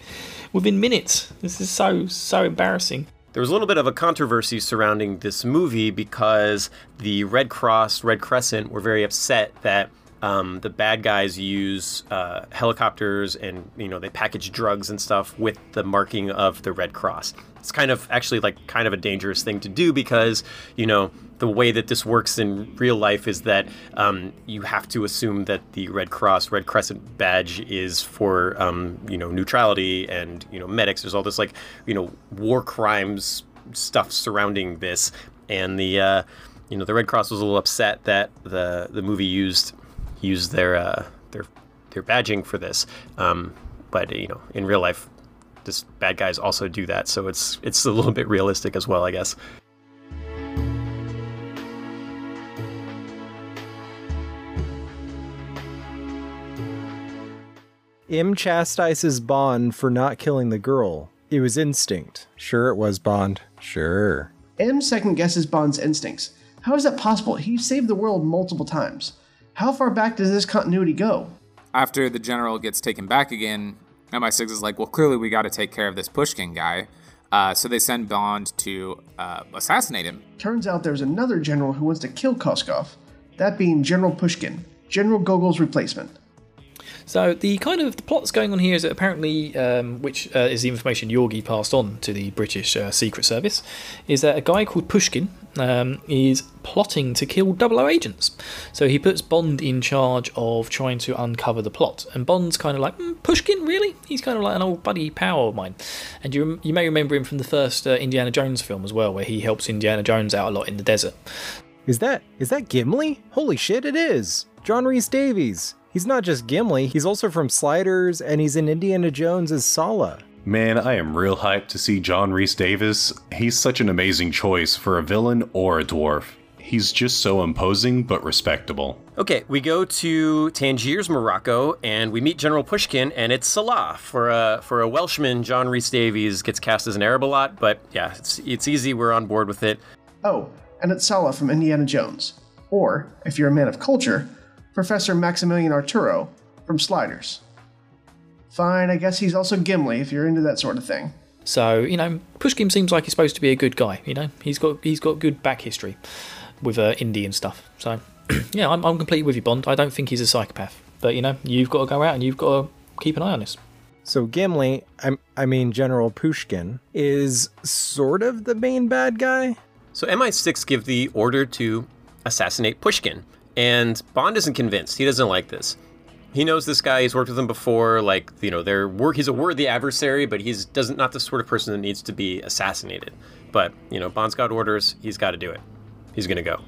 B: within minutes. This is so so embarrassing."
D: There was a little bit of a controversy surrounding this movie because the Red Cross, Red Crescent were very upset that um, the bad guys use uh, helicopters and you know they package drugs and stuff with the marking of the Red Cross. It's kind of actually like kind of a dangerous thing to do because you know the way that this works in real life is that um, you have to assume that the Red Cross, Red Crescent badge is for um, you know neutrality and you know medics. There's all this like you know war crimes stuff surrounding this, and the uh, you know the Red Cross was a little upset that the the movie used use their uh, their their badging for this. Um, but you know, in real life, this bad guys also do that, so it's it's a little bit realistic as well, I guess.
E: M chastises Bond for not killing the girl. It was instinct. Sure, it was Bond. Sure.
A: M second guesses Bond's instincts. How is that possible? He saved the world multiple times. How far back does this continuity go?
F: After the general gets taken back again, MI6 is like, well, clearly we got to take care of this Pushkin guy. Uh, so they send Bond to uh, assassinate him.
A: Turns out there's another general who wants to kill Koskov, that being General Pushkin, General Gogol's replacement.
B: So the kind of the plot that's going on here is that apparently, um, which uh, is the information Yorgi passed on to the British uh, Secret Service, is that a guy called Pushkin um, is plotting to kill double O agents. So he puts Bond in charge of trying to uncover the plot, and Bond's kind of like mm, Pushkin, really? He's kind of like an old buddy pal of mine. And you you may remember him from the first uh, Indiana Jones film as well, where he helps Indiana Jones out a lot in the desert.
E: Is that is that Gimli? Holy shit, it is. John Rhys Davies. He's not just Gimli, he's also from Sliders and he's in Indiana Jones as Sallah.
G: Man, I am real hyped to see John Rhys Davies. He's such an amazing choice for a villain or a dwarf. He's just so imposing but respectable.
D: Okay, we go to Tangiers, Morocco, and we meet General Pushkin, and it's Sallah. For a for a Welshman, John Rhys Davies gets cast as an Arab a lot, but yeah, it's it's easy. We're on board with it.
A: Oh, and it's Sallah from Indiana Jones. Or, if you're a man of culture, Professor Maximilian Arturo from Sliders. Fine, I guess he's also Gimli if you're into that sort of thing.
B: So you know, Pushkin seems like he's supposed to be a good guy. You know, he's got he's got good back history with uh, Indy and stuff. So yeah, I'm, I'm completely with you, Bond. I don't think he's a psychopath, but you know, you've got to go out and you've got to keep an eye on this.
E: So Gimli, I, I mean General Pushkin, is sort of the main bad guy.
D: So MI6 give the order to assassinate Pushkin, and Bond isn't convinced. He doesn't like this. He knows this guy. He's worked with him before. Like you know, they're work. He's a worthy adversary, but he's doesn't not the sort of person that needs to be assassinated. But you know, Bond's got orders. He's got to do it. He's gonna go.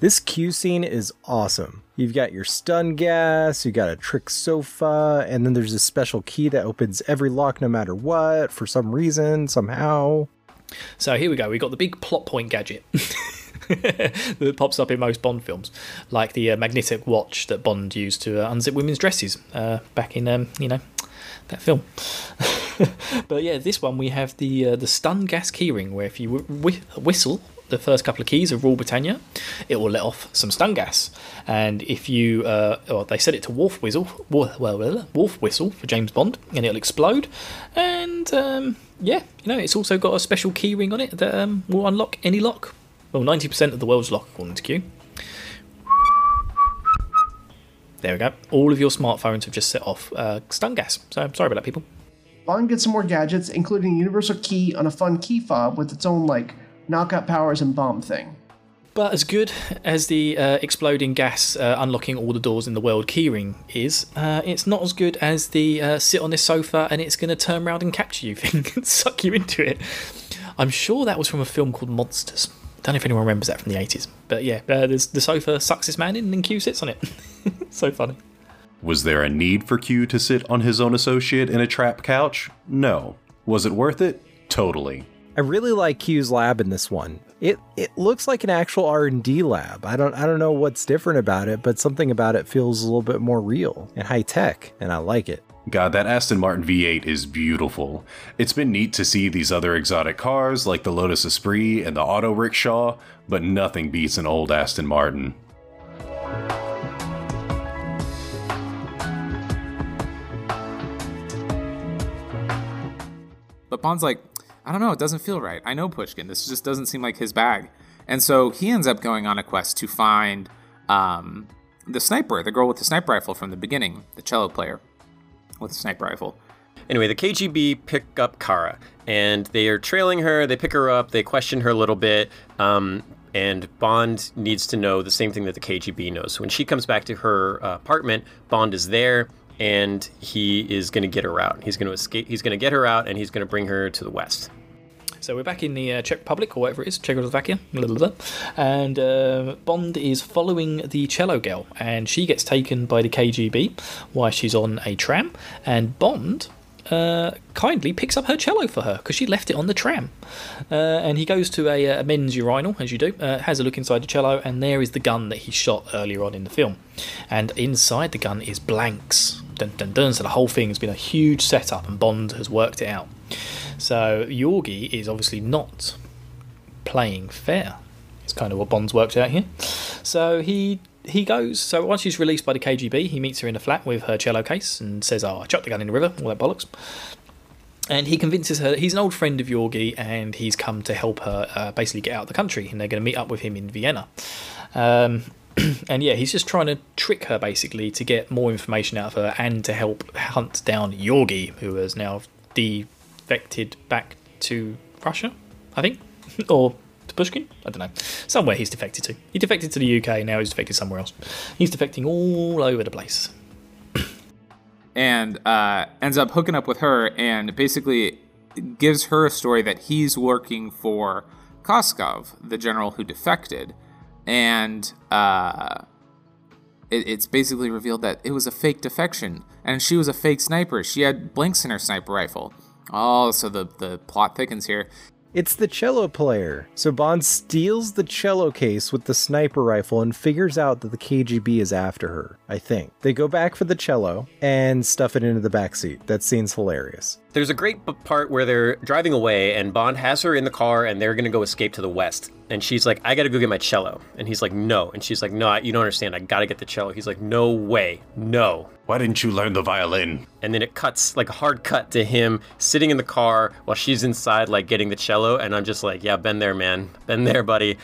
E: This Q scene is awesome. You've got your stun gas, you got a trick sofa, and then there's a special key that opens every lock no matter what for some reason, somehow.
B: So here we go. We got the big plot point gadget that pops up in most Bond films, like the uh, magnetic watch that Bond used to uh, unzip women's dresses uh, back in, um, you know, that film. but yeah, this one we have the uh, the stun gas keyring, where if you wh- whistle the first couple of keys of Rule Britannia, it will let off some stun gas. And if you, uh, well, they set it to Wolf Whistle, well, well, Wolf Whistle for James Bond, and it'll explode. And um, yeah, you know, it's also got a special key ring on it that um, will unlock any lock. Well, 90% of the world's lock, according to Q. There we go. All of your smartphones have just set off uh, stun gas. So I'm sorry about that, people.
A: Bond gets some more gadgets, including a universal key on a fun key fob with its own, like, knockout powers and bomb thing.
B: But as good as the uh, exploding gas uh, unlocking all the doors in the world keyring is, uh, it's not as good as the uh, sit on this sofa and it's going to turn around and capture you thing and suck you into it. I'm sure that was from a film called Monsters. Don't know if anyone remembers that from the 80s. But yeah, uh, there's the sofa sucks this man in and then Q sits on it. so funny.
G: Was there a need for Q to sit on his own associate in a trap couch? No. Was it worth it? Totally.
E: I really like Q's lab in this one. It it looks like an actual R&D lab. I don't I don't know what's different about it, but something about it feels a little bit more real and high tech, and I like it.
G: God, that Aston Martin V8 is beautiful. It's been neat to see these other exotic cars like the Lotus Esprit and the Auto Rickshaw, but nothing beats an old Aston Martin.
F: But Bond's like, I don't know, it doesn't feel right. I know Pushkin. This just doesn't seem like his bag. And so he ends up going on a quest to find um, the sniper, the girl with the sniper rifle from the beginning, the cello player with a sniper rifle.
D: Anyway, the KGB pick up Kara, and they are trailing her. They pick her up. They question her a little bit. Um, and Bond needs to know the same thing that the KGB knows. So when she comes back to her uh, apartment, Bond is there, and he is going to get her out. He's going to escape. He's going to get her out, and he's going to bring her to the west.
B: So we're back in the uh, Czech Republic, or whatever it is, Czechoslovakia, and uh, Bond is following the cello girl, and she gets taken by the KGB while she's on a tram, and Bond uh, kindly picks up her cello for her because she left it on the tram. Uh, and he goes to a, a, men's urinal, as you do, uh, has a look inside the cello, and there is the gun that he shot earlier on in the film. And inside the gun is blanks. Dun, dun, dun. So the whole thing has been a huge setup, and Bond has worked it out. So Yorgi is obviously not playing fair. It's kind of what Bond's worked out here. So he he goes. So once she's released by the KGB, he meets her in a flat with her cello case and says, "Oh, I chucked the gun in the river." All that bollocks. And he convinces her that he's an old friend of Yorgi and he's come to help her uh, basically get out of the country. And they're going to meet up with him in Vienna. Um, and yeah, he's just trying to trick her basically to get more information out of her and to help hunt down Yorgi, who has now defected back to Russia, I think, or to Pushkin. I don't know. Somewhere he's defected to. He defected to the UK. Now he's defected somewhere else. He's defecting all over the place
F: and uh, ends up hooking up with her and basically gives her a story that he's working for Koskov, the general who defected, and uh, it, it's basically revealed that it was a fake defection, and she was a fake sniper. She had blanks in her sniper rifle. Oh, so the the plot thickens here.
E: It's the cello player. So Bond steals the cello case with the sniper rifle and figures out that the KGB is after her, I think. They go back for the cello and stuff it into the backseat. That scene's hilarious.
D: There's a great part where they're driving away and Bond has her in the car and they're going to go escape to the west. And she's like, I got to go get my cello. And he's like, no. And she's like, no, you don't understand. I got to get the cello. He's like, no way. No.
G: Why didn't you learn the violin?
D: And then it cuts, like a hard cut to him sitting in the car while she's inside, like getting the cello. And I'm just like, yeah, been there, man. Been there, buddy.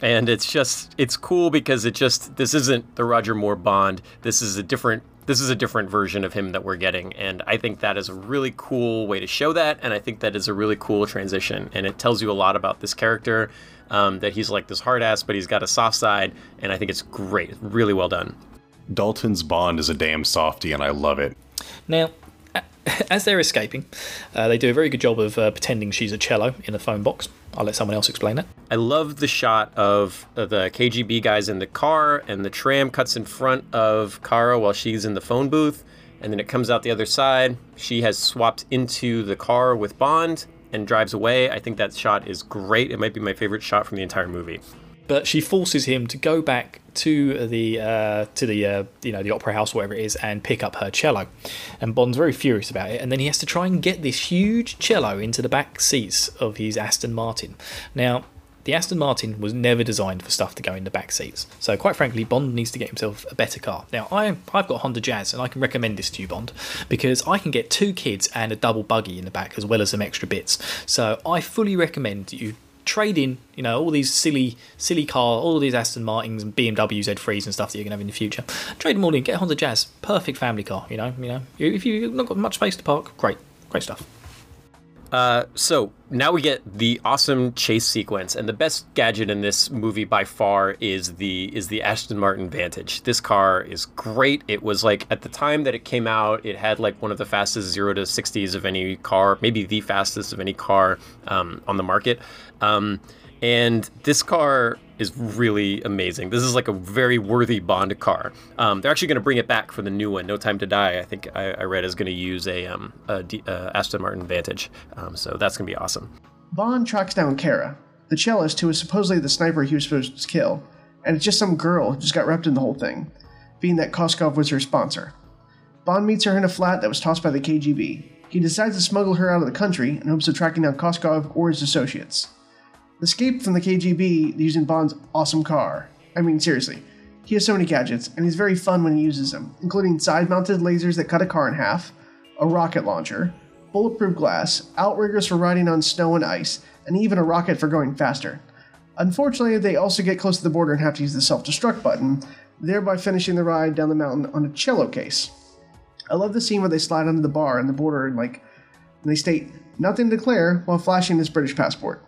D: And it's just, it's cool because it just, this isn't the Roger Moore Bond. This is a different this is a different version of him that we're getting and i think that is a really cool way to show that and i think that is a really cool transition and it tells you a lot about this character um, that he's like this hard ass but he's got a soft side and i think it's great really well done.
G: Dalton's bond is a damn softy and i love it.
B: Now as they're escaping, uh, they do a very good job of uh, pretending she's a cello in a phone box. I'll let someone else explain that.
D: I love the shot of uh, the KGB guys in the car, and the tram cuts in front of Kara while she's in the phone booth, and then it comes out the other side. She has swapped into the car with Bond and drives away. I think that shot is great. It might be my favorite shot from the entire movie
B: but she forces him to go back to the uh, to the uh, you know the opera house, wherever it is, and pick up her cello. And Bond's very furious about it, and then he has to try and get this huge cello into the back seats of his Aston Martin. Now. The Aston Martin was never designed for stuff to go in the back seats. So, quite frankly, Bond needs to get himself a better car. Now, I, I've got Honda Jazz, and I can recommend this to you, Bond, because I can get two kids and a double buggy in the back, as well as some extra bits. So, I fully recommend you trade in, you know, all these silly, silly car, all these Aston Martins and BMW Z3s and stuff that you're gonna have in the future. Trade them all in, get a Honda Jazz, perfect family car. You know, you know, if you've not got much space to park, great, great stuff.
D: Uh, so now we get the awesome chase sequence, and the best gadget in this movie by far is the is the Aston Martin Vantage. This car is great. It was like at the time that it came out, it had like one of the fastest zero to sixties of any car, maybe the fastest of any car um, on the market. Um, And this car is really amazing. This is like a very worthy Bond car. Um, they're actually going to bring it back for the new one, No Time to Die. I think I, I read is going to use a, um, a D, uh, Aston Martin Vantage, um, so that's going to be awesome.
A: Bond tracks down Kara, the cellist who was supposedly the sniper he was supposed to kill, and it's just some girl who just got wrapped in the whole thing, being that Koskov was her sponsor. Bond meets her in a flat that was tossed by the KGB. He decides to smuggle her out of the country in hopes of tracking down Koskov or his associates. Escape from the KGB using Bond's awesome car. I mean, seriously, he has so many gadgets, and he's very fun when he uses them, including side mounted lasers that cut a car in half, a rocket launcher, bulletproof glass, outriggers for riding on snow and ice, and even a rocket for going faster. Unfortunately, they also get close to the border and have to use the self destruct button, thereby finishing the ride down the mountain on a cello case. I love the scene where they slide under the bar on the border and like and they state nothing to declare while flashing his British passport.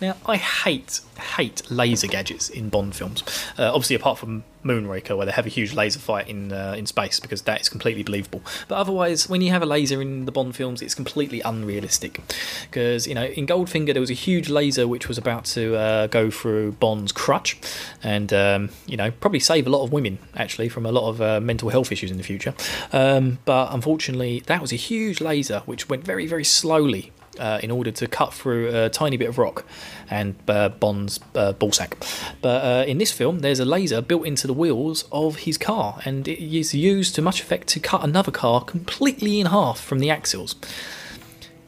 B: Now, I hate, hate laser gadgets in Bond films. Uh, obviously, apart from Moonraker, where they have a huge laser fight in uh, in space, because that is completely believable. But otherwise, when you have a laser in the Bond films, it's completely unrealistic. Because you know, in Goldfinger, there was a huge laser which was about to uh, go through Bond's crutch, and um, you know, probably save a lot of women actually from a lot of uh, mental health issues in the future. Um, but unfortunately, that was a huge laser which went very, very slowly uh, in order to cut through a tiny bit of rock and uh, Bond's uh, ballsack. But uh, in this film, there's a laser built into the wheels of his car, and it is used to much effect to cut another car completely in half from the axles.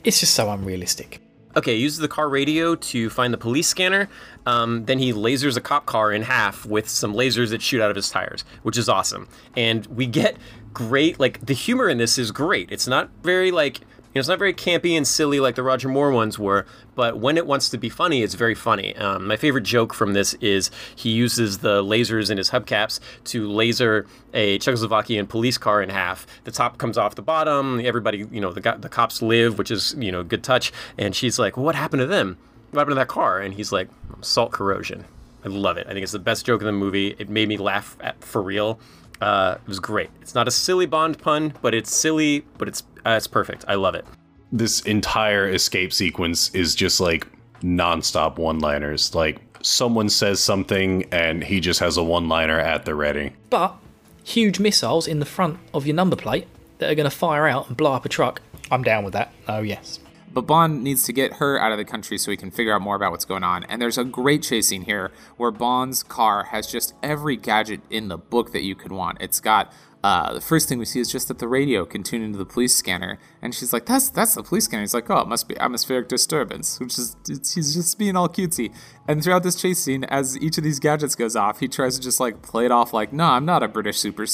B: It's just so unrealistic.
D: Okay, uses the car radio to find the police scanner. Um, then he lasers a cop car in half with some lasers that shoot out of his tires, which is awesome. And we get great, like, the humor in this is great. It's not very, like, know, it's not very campy and silly like the Roger Moore ones were, but when it wants to be funny, it's very funny. Um, my favorite joke from this is he uses the lasers in his hubcaps to laser a Czechoslovakian police car in half. The top comes off the bottom. Everybody, you know, the the cops live, which is you know good touch. And she's like, well, "What happened to them? What happened to that car?" And he's like, "Salt corrosion." I love it. I think it's the best joke in the movie. It made me laugh at, for real. Uh, it was great. It's not a silly Bond pun, but it's silly, but it's uh, it's perfect. I love it.
G: This entire escape sequence is just like nonstop one-liners. Like someone says something and he just has a one-liner at the ready.
B: But huge missiles in the front of your number plate that are going to fire out and blow up a truck. I'm down with that. Oh yes.
F: But Bond needs to get her out of the country so he can figure out more about what's going on. And there's a great chase scene here where Bond's car has just every gadget in the book that you could want. It's got uh, the first thing we see is just that the radio can tune into the police scanner, and she's like, "That's that's the police scanner." He's like, "Oh, it must be atmospheric disturbance," which is he's just being all cutesy. And throughout this chase scene, as each of these gadgets goes off, he tries to just like play it off like, "No, I'm not a British super,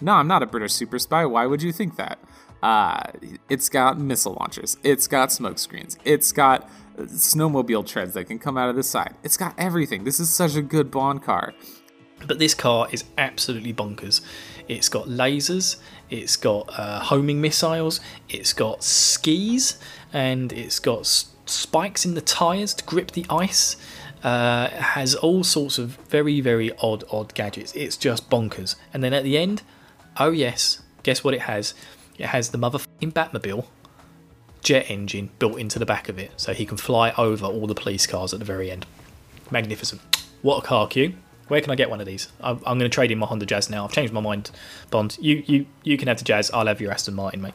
F: no, I'm not a British super spy. Why would you think that?" Uh, it's got missile launchers. It's got smoke screens. It's got snowmobile treads that can come out of the side. It's got everything. This is such a good Bond car.
B: But this car is absolutely bonkers. It's got lasers, it's got uh, homing missiles, it's got skis, and it's got s- spikes in the tyres to grip the ice. Uh, has all sorts of very, very odd, odd gadgets. It's just bonkers. And then at the end, oh yes, guess what it has? It has the motherfucking Batmobile jet engine built into the back of it, so he can fly over all the police cars at the very end. Magnificent. What a car, Q. Where can I get one of these? I'm, I'm going to trade in my Honda Jazz now. I've changed my mind, Bond. You you you can have the Jazz. I'll have your Aston Martin, mate.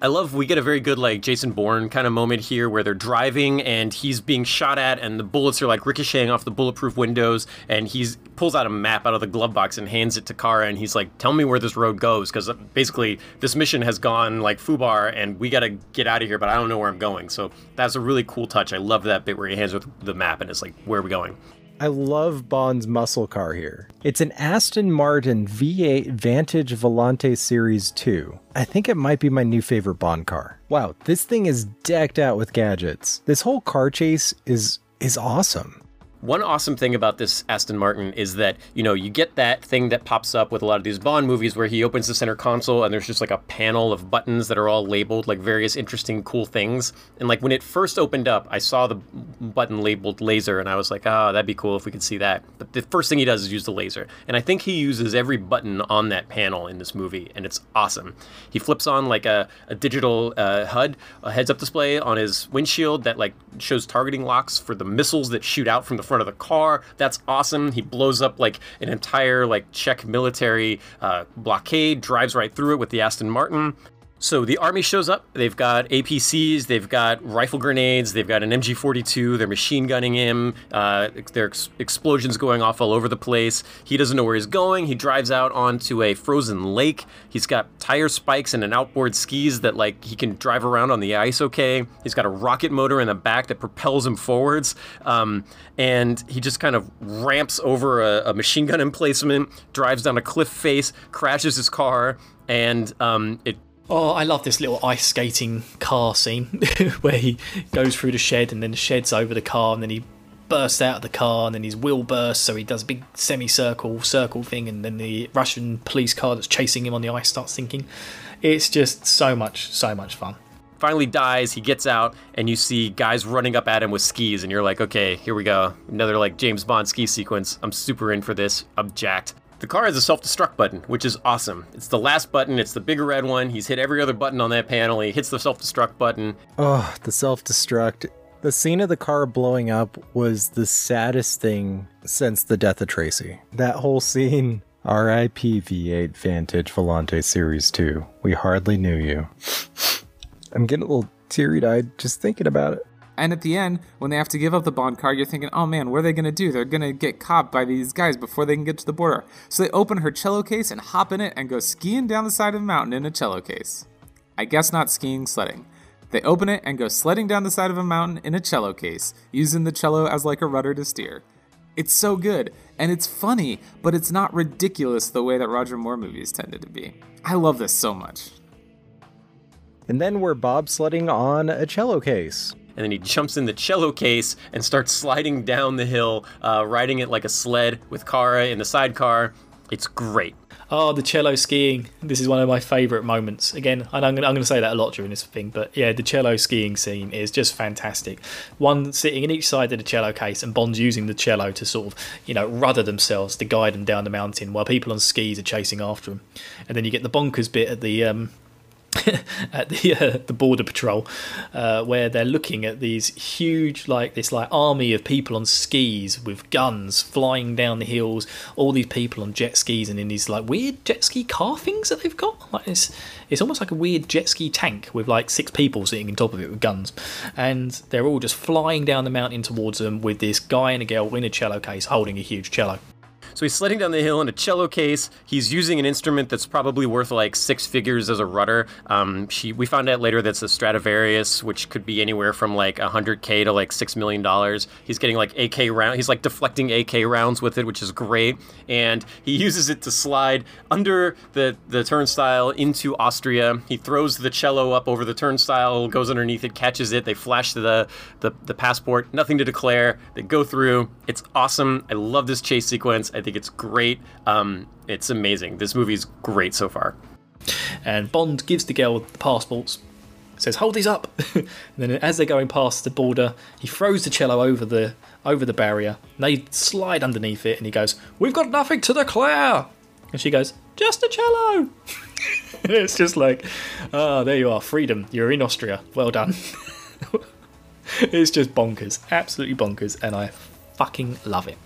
D: I love we get a very good like Jason Bourne kind of moment here where they're driving and he's being shot at and the bullets are like ricocheting off the bulletproof windows and he's pulls out a map out of the glove box and hands it to Kara and he's like tell me where this road goes because uh, basically this mission has gone like foobar and we got to get out of here but I don't know where I'm going so that's a really cool touch I love that bit where he hands her the map and it's like where are we going
E: I love Bond's muscle car here. It's an Aston Martin V8 Vantage Volante Series 2. I think it might be my new favorite Bond car. Wow, this thing is decked out with gadgets. This whole car chase is is awesome.
D: One awesome thing about this Aston Martin is that, you know, you get that thing that pops up with a lot of these Bond movies where he opens the center console and there's just like a panel of buttons that are all labeled like various interesting, cool things. And like when it first opened up, I saw the button labeled laser and I was like, oh, that'd be cool if we could see that. But the first thing he does is use the laser. And I think he uses every button on that panel in this movie and it's awesome. He flips on like a, a digital uh, HUD, a heads up display on his windshield that like shows targeting locks for the missiles that shoot out from the front of the car. That's awesome. He blows up like an entire like Czech military uh, blockade, drives right through it with the Aston Martin. So the army shows up. They've got APCs, they've got rifle grenades, they've got an MG42. They're machine gunning him. Uh, there are ex- explosions going off all over the place. He doesn't know where he's going. He drives out onto a frozen lake. He's got tire spikes and an outboard skis that like he can drive around on the ice. Okay. He's got a rocket motor in the back that propels him forwards. Um, and he just kind of ramps over a, a machine gun emplacement, drives down a cliff face, crashes his car, and um, it
B: Oh, I love this little ice skating car scene where he goes through the shed and then the shed's over the car and then he bursts out of the car and then his wheel bursts so he does a big semicircle circle thing and then the Russian police car that's chasing him on the ice starts sinking. It's just so much, so much fun.
D: finally dies. He gets out, and you see guys running up at him with skis, and you're like, okay, here we go. Another like James Bond ski sequence. I'm super in for this. I'm jacked. The car has a self destruct button, which is awesome. It's the last button, it's the bigger red one. He's hit every other button on that panel. He hits the self destruct button.
E: Oh, the self destruct. The scene of the car blowing up was the saddest thing since the death of Tracy. That whole scene. RIP V8 Vantage Volante Series 2. We hardly knew you. I'm getting a little teary eyed just thinking about it.
F: And at the end, when they have to give up the Bond card, you're thinking, oh man, what are they going to do? They're going to get caught by these guys before they can get to the border. So they open her cello case and hop in it and go skiing down the side of the mountain in a cello case. I guess not skiing, sledding. They open it and go sledding down the side of a mountain in a cello case, using the cello as like a rudder to steer. It's so good, and it's funny, but it's not ridiculous the way that Roger Moore movies tended to be. I love this so much.
E: And then we're bobsledding on a cello case.
D: And then he jumps in the cello case and starts sliding down the hill, uh, riding it like a sled with Kara in the sidecar. It's great.
B: Oh, the cello skiing. This is one of my favourite moments. Again, I'm going to say that a lot during this thing, but yeah, the cello skiing scene is just fantastic. One sitting in each side of the cello case, and Bond's using the cello to sort of, you know, rudder themselves to guide them down the mountain while people on skis are chasing after them. And then you get the bonkers bit at the. Um, at the uh, the border patrol, uh, where they're looking at these huge, like this, like army of people on skis with guns flying down the hills. All these people on jet skis and in these like weird jet ski car things that they've got. Like it's it's almost like a weird jet ski tank with like six people sitting on top of it with guns, and they're all just flying down the mountain towards them with this guy and a girl in a cello case holding a huge cello.
D: So he's sledding down the hill in a cello case. He's using an instrument that's probably worth like six figures as a rudder. Um, she, we found out later that's a Stradivarius, which could be anywhere from like 100k to like six million dollars. He's getting like AK round. He's like deflecting AK rounds with it, which is great. And he uses it to slide under the the turnstile into Austria. He throws the cello up over the turnstile, goes underneath it, catches it. They flash the the, the passport. Nothing to declare. They go through. It's awesome. I love this chase sequence. I think it's great. Um, it's amazing. This movie's great so far.
B: And Bond gives the girl the passports, says, "Hold these up." and then, as they're going past the border, he throws the cello over the over the barrier. They slide underneath it, and he goes, "We've got nothing to declare." And she goes, "Just a cello." it's just like, ah, oh, there you are, freedom. You're in Austria. Well done. it's just bonkers, absolutely bonkers, and I fucking love it.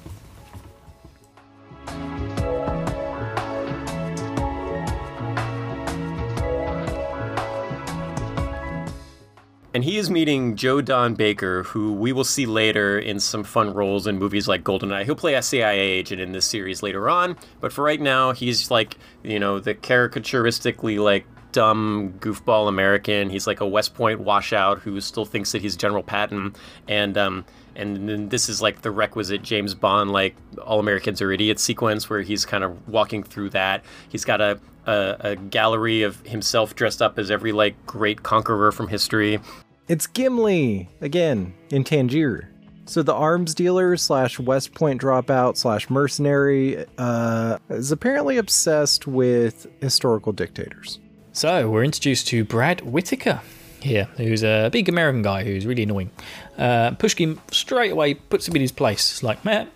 D: And he is meeting Joe Don Baker, who we will see later in some fun roles in movies like GoldenEye. He'll play a CIA agent in this series later on, but for right now, he's like, you know, the caricaturistically like dumb goofball American. He's like a West Point washout who still thinks that he's General Patton, and um, and then this is like the requisite James Bond like all Americans are idiots sequence where he's kind of walking through that. He's got a, a, a gallery of himself dressed up as every like great conqueror from history.
E: It's Gimli again in Tangier. So the arms dealer slash West Point dropout slash mercenary uh, is apparently obsessed with historical dictators.
B: So we're introduced to Brad Whitaker here, who's a big American guy who's really annoying. Uh, Pushkin straight away puts him in his place. It's like, Matt,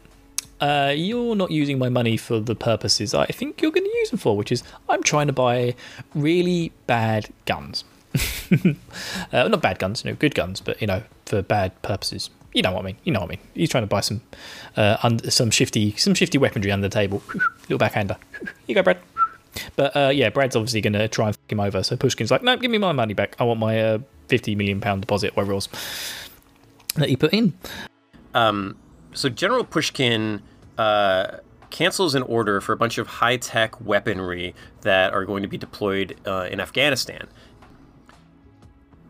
B: uh, you're not using my money for the purposes I think you're going to use them for, which is I'm trying to buy really bad guns. uh, not bad guns, no, good guns, but you know, for bad purposes. You know what I mean. You know what I mean. He's trying to buy some, uh, under, some shifty, some shifty weaponry under the table. Little backhander. Here you go, Brad. But uh, yeah, Brad's obviously going to try and fuck him over. So Pushkin's like, no, give me my money back. I want my uh, fifty million pound deposit, whatever it was that he put in.
D: Um, so General Pushkin uh, cancels an order for a bunch of high tech weaponry that are going to be deployed uh, in Afghanistan.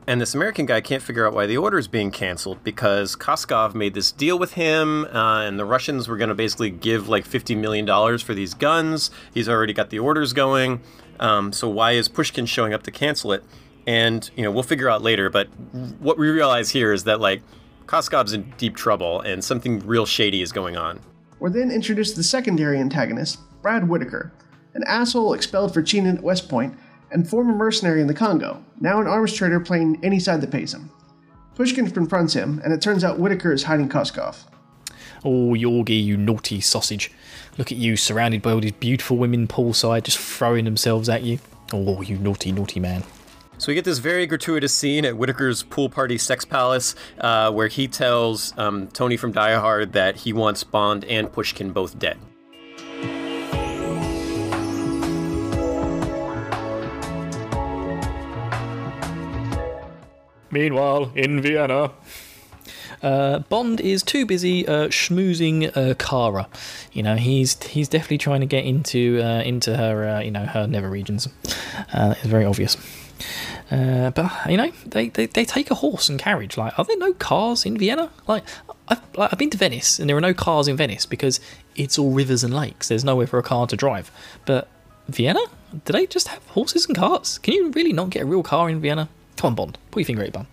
D: And this American guy can't figure out why the order is being canceled because Koskov made this deal with him, uh, and the Russians were going to basically give like $50 million for these guns. He's already got the orders going. Um, so why is Pushkin showing up to cancel it? And, you know, we'll figure out later, but what we realize here is that, like, Koskov's in deep trouble and something real shady is going on.
A: We're then introduced to the secondary antagonist, Brad Whitaker, an asshole expelled for cheating at West Point and former mercenary in the Congo, now an arms trader playing any side that pays him. Pushkin confronts him, and it turns out Whitaker is hiding Koskov.
B: Oh, Yorgi, you naughty sausage. Look at you, surrounded by all these beautiful women poolside, just throwing themselves at you. Oh, you naughty, naughty man.
D: So we get this very gratuitous scene at Whitaker's pool party sex palace, uh, where he tells um, Tony from Die Hard that he wants Bond and Pushkin both dead.
B: Meanwhile, in Vienna, uh, Bond is too busy uh, schmoozing uh, Kara. You know, he's he's definitely trying to get into uh, into her uh, you know her nether regions. Uh, it's very obvious. But you know, they, they, they take a horse and carriage. Like, are there no cars in Vienna? Like, I've like, I've been to Venice, and there are no cars in Venice because it's all rivers and lakes. There's nowhere for a car to drive. But Vienna, do they just have horses and carts? Can you really not get a real car in Vienna? Come on, Bond, put your finger it, Bond.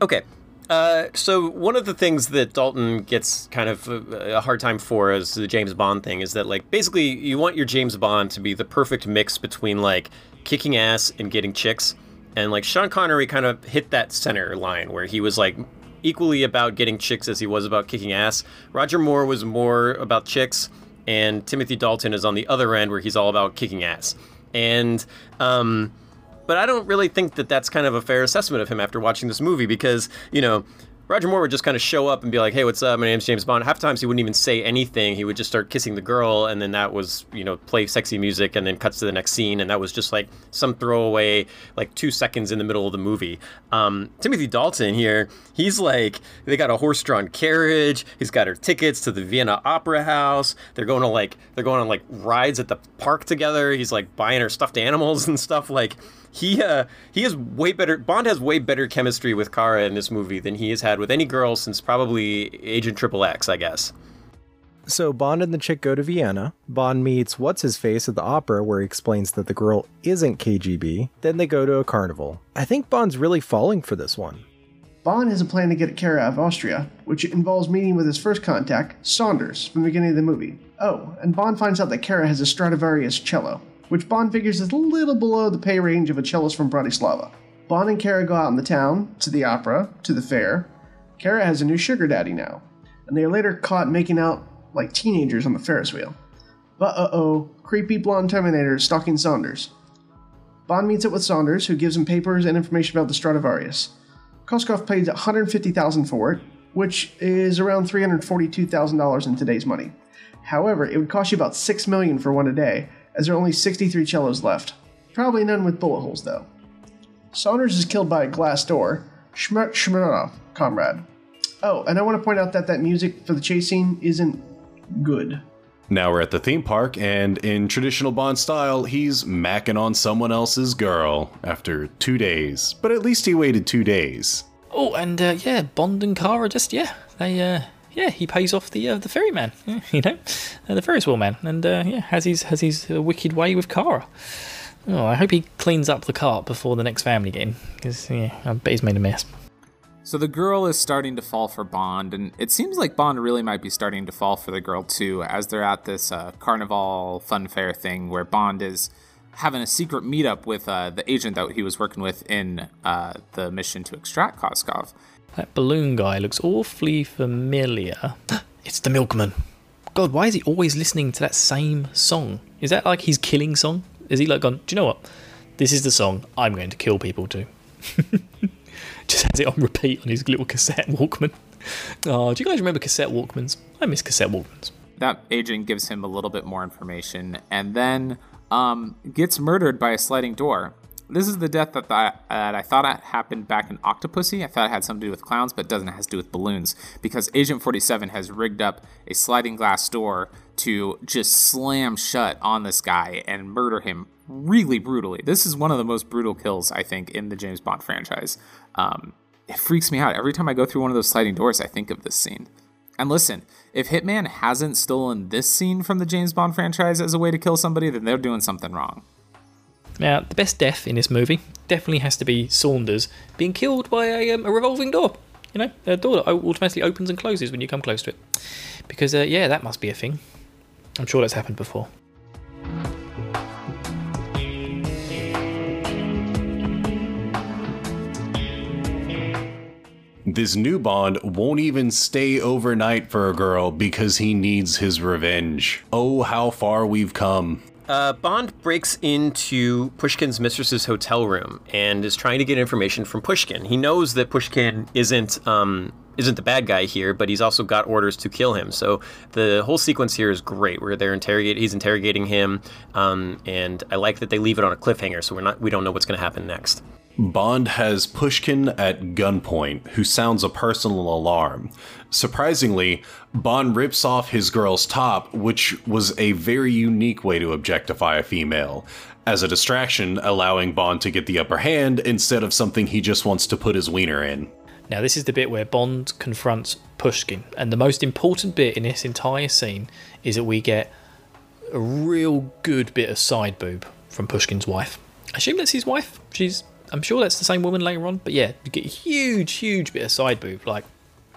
D: Okay. Uh, so one of the things that Dalton gets kind of a, a hard time for as the James Bond thing is that like basically you want your James Bond to be the perfect mix between like kicking ass and getting chicks, and like Sean Connery kind of hit that center line where he was like equally about getting chicks as he was about kicking ass. Roger Moore was more about chicks, and Timothy Dalton is on the other end where he's all about kicking ass. And um, but I don't really think that that's kind of a fair assessment of him after watching this movie because, you know, Roger Moore would just kind of show up and be like, "Hey, what's up? My name's James Bond." Half times he wouldn't even say anything. He would just start kissing the girl, and then that was, you know, play sexy music, and then cuts to the next scene, and that was just like some throwaway, like two seconds in the middle of the movie. Um, Timothy Dalton here, he's like, they got a horse-drawn carriage. He's got her tickets to the Vienna Opera House. They're going to like, they're going on like rides at the park together. He's like buying her stuffed animals and stuff. Like, he uh, he has way better. Bond has way better chemistry with Kara in this movie than he has had with any girl since probably Agent Triple X, I guess.
E: So Bond and the chick go to Vienna. Bond meets what's his face at the opera where he explains that the girl isn't KGB. Then they go to a carnival. I think Bond's really falling for this one.
A: Bond has a plan to get Kara out of Austria, which involves meeting with his first contact, Saunders, from the beginning of the movie. Oh, and Bond finds out that Kara has a Stradivarius cello, which Bond figures is a little below the pay range of a cellist from Bratislava. Bond and Kara go out in the town, to the opera, to the fair. Kara has a new sugar daddy now, and they are later caught making out like teenagers on the Ferris wheel. But uh oh, creepy blonde Terminator is stalking Saunders. Bond meets up with Saunders, who gives him papers and information about the Stradivarius. Koskov paid 150,000 for it, which is around $342,000 in today's money. However, it would cost you about 6 million for one a day, as there are only 63 cellos left. Probably none with bullet holes though. Saunders is killed by a glass door. Shmert Shmurov, comrade. Oh, and I want to point out that that music for the chase scene isn't good.
G: Now we're at the theme park, and in traditional Bond style, he's macking on someone else's girl after two days. But at least he waited two days.
B: Oh, and uh, yeah, Bond and Kara just yeah, they uh, yeah, he pays off the uh, the ferryman, you know, uh, the Ferris wheel man, and uh, yeah, has his has his uh, wicked way with Kara. Oh, I hope he cleans up the cart before the next family game, because yeah, I bet he's made a mess.
F: So the girl is starting to fall for Bond, and it seems like Bond really might be starting to fall for the girl too, as they're at this uh, carnival fun fair thing where Bond is having a secret meetup with uh, the agent that he was working with in uh, the mission to extract Koskov.
B: That balloon guy looks awfully familiar. it's the milkman. God, why is he always listening to that same song? Is that like his killing song? Is he like gone, do you know what? This is the song I'm going to kill people to. Just has it on repeat on his little cassette Walkman. Oh, do you guys remember cassette Walkmans? I miss cassette Walkmans.
F: That agent gives him a little bit more information and then um, gets murdered by a sliding door. This is the death that, that I thought happened back in Octopussy. I thought it had something to do with clowns, but it doesn't. It has to do with balloons because Agent 47 has rigged up a sliding glass door to just slam shut on this guy and murder him really brutally. This is one of the most brutal kills, I think, in the James Bond franchise. Um, it freaks me out. Every time I go through one of those sliding doors, I think of this scene. And listen, if Hitman hasn't stolen this scene from the James Bond franchise as a way to kill somebody, then they're doing something wrong.
B: Now, the best death in this movie definitely has to be Saunders being killed by a, um, a revolving door. You know, a door that automatically opens and closes when you come close to it. Because, uh, yeah, that must be a thing. I'm sure that's happened before.
G: This new Bond won't even stay overnight for a girl because he needs his revenge. Oh, how far we've come.
D: Uh, Bond breaks into Pushkin's mistress's hotel room and is trying to get information from Pushkin. He knows that Pushkin isn't um, isn't the bad guy here, but he's also got orders to kill him. So the whole sequence here is great. Where they're interrogate, he's interrogating him, um, and I like that they leave it on a cliffhanger, so we're not we don't know what's going to happen next.
G: Bond has Pushkin at gunpoint, who sounds a personal alarm. Surprisingly, Bond rips off his girl's top, which was a very unique way to objectify a female, as a distraction, allowing Bond to get the upper hand instead of something he just wants to put his wiener in.
B: Now, this is the bit where Bond confronts Pushkin, and the most important bit in this entire scene is that we get a real good bit of side boob from Pushkin's wife. I assume that's his wife. She's I'm sure that's the same woman later on, but yeah, you get a huge, huge bit of side boob, like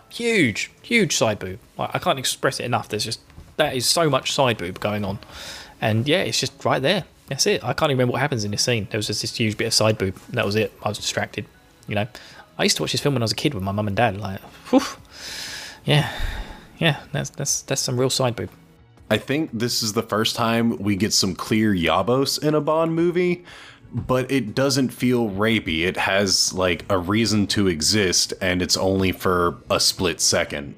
B: huge, huge side boob. Like, I can't express it enough. There's just that is so much side boob going on, and yeah, it's just right there. That's it. I can't even remember what happens in this scene. There was just this huge bit of side boob. That was it. I was distracted. You know, I used to watch this film when I was a kid with my mum and dad. Like, whew, yeah, yeah, that's that's that's some real side boob.
G: I think this is the first time we get some clear yabos in a Bond movie but it doesn't feel rapey. It has like a reason to exist, and it's only for a split second.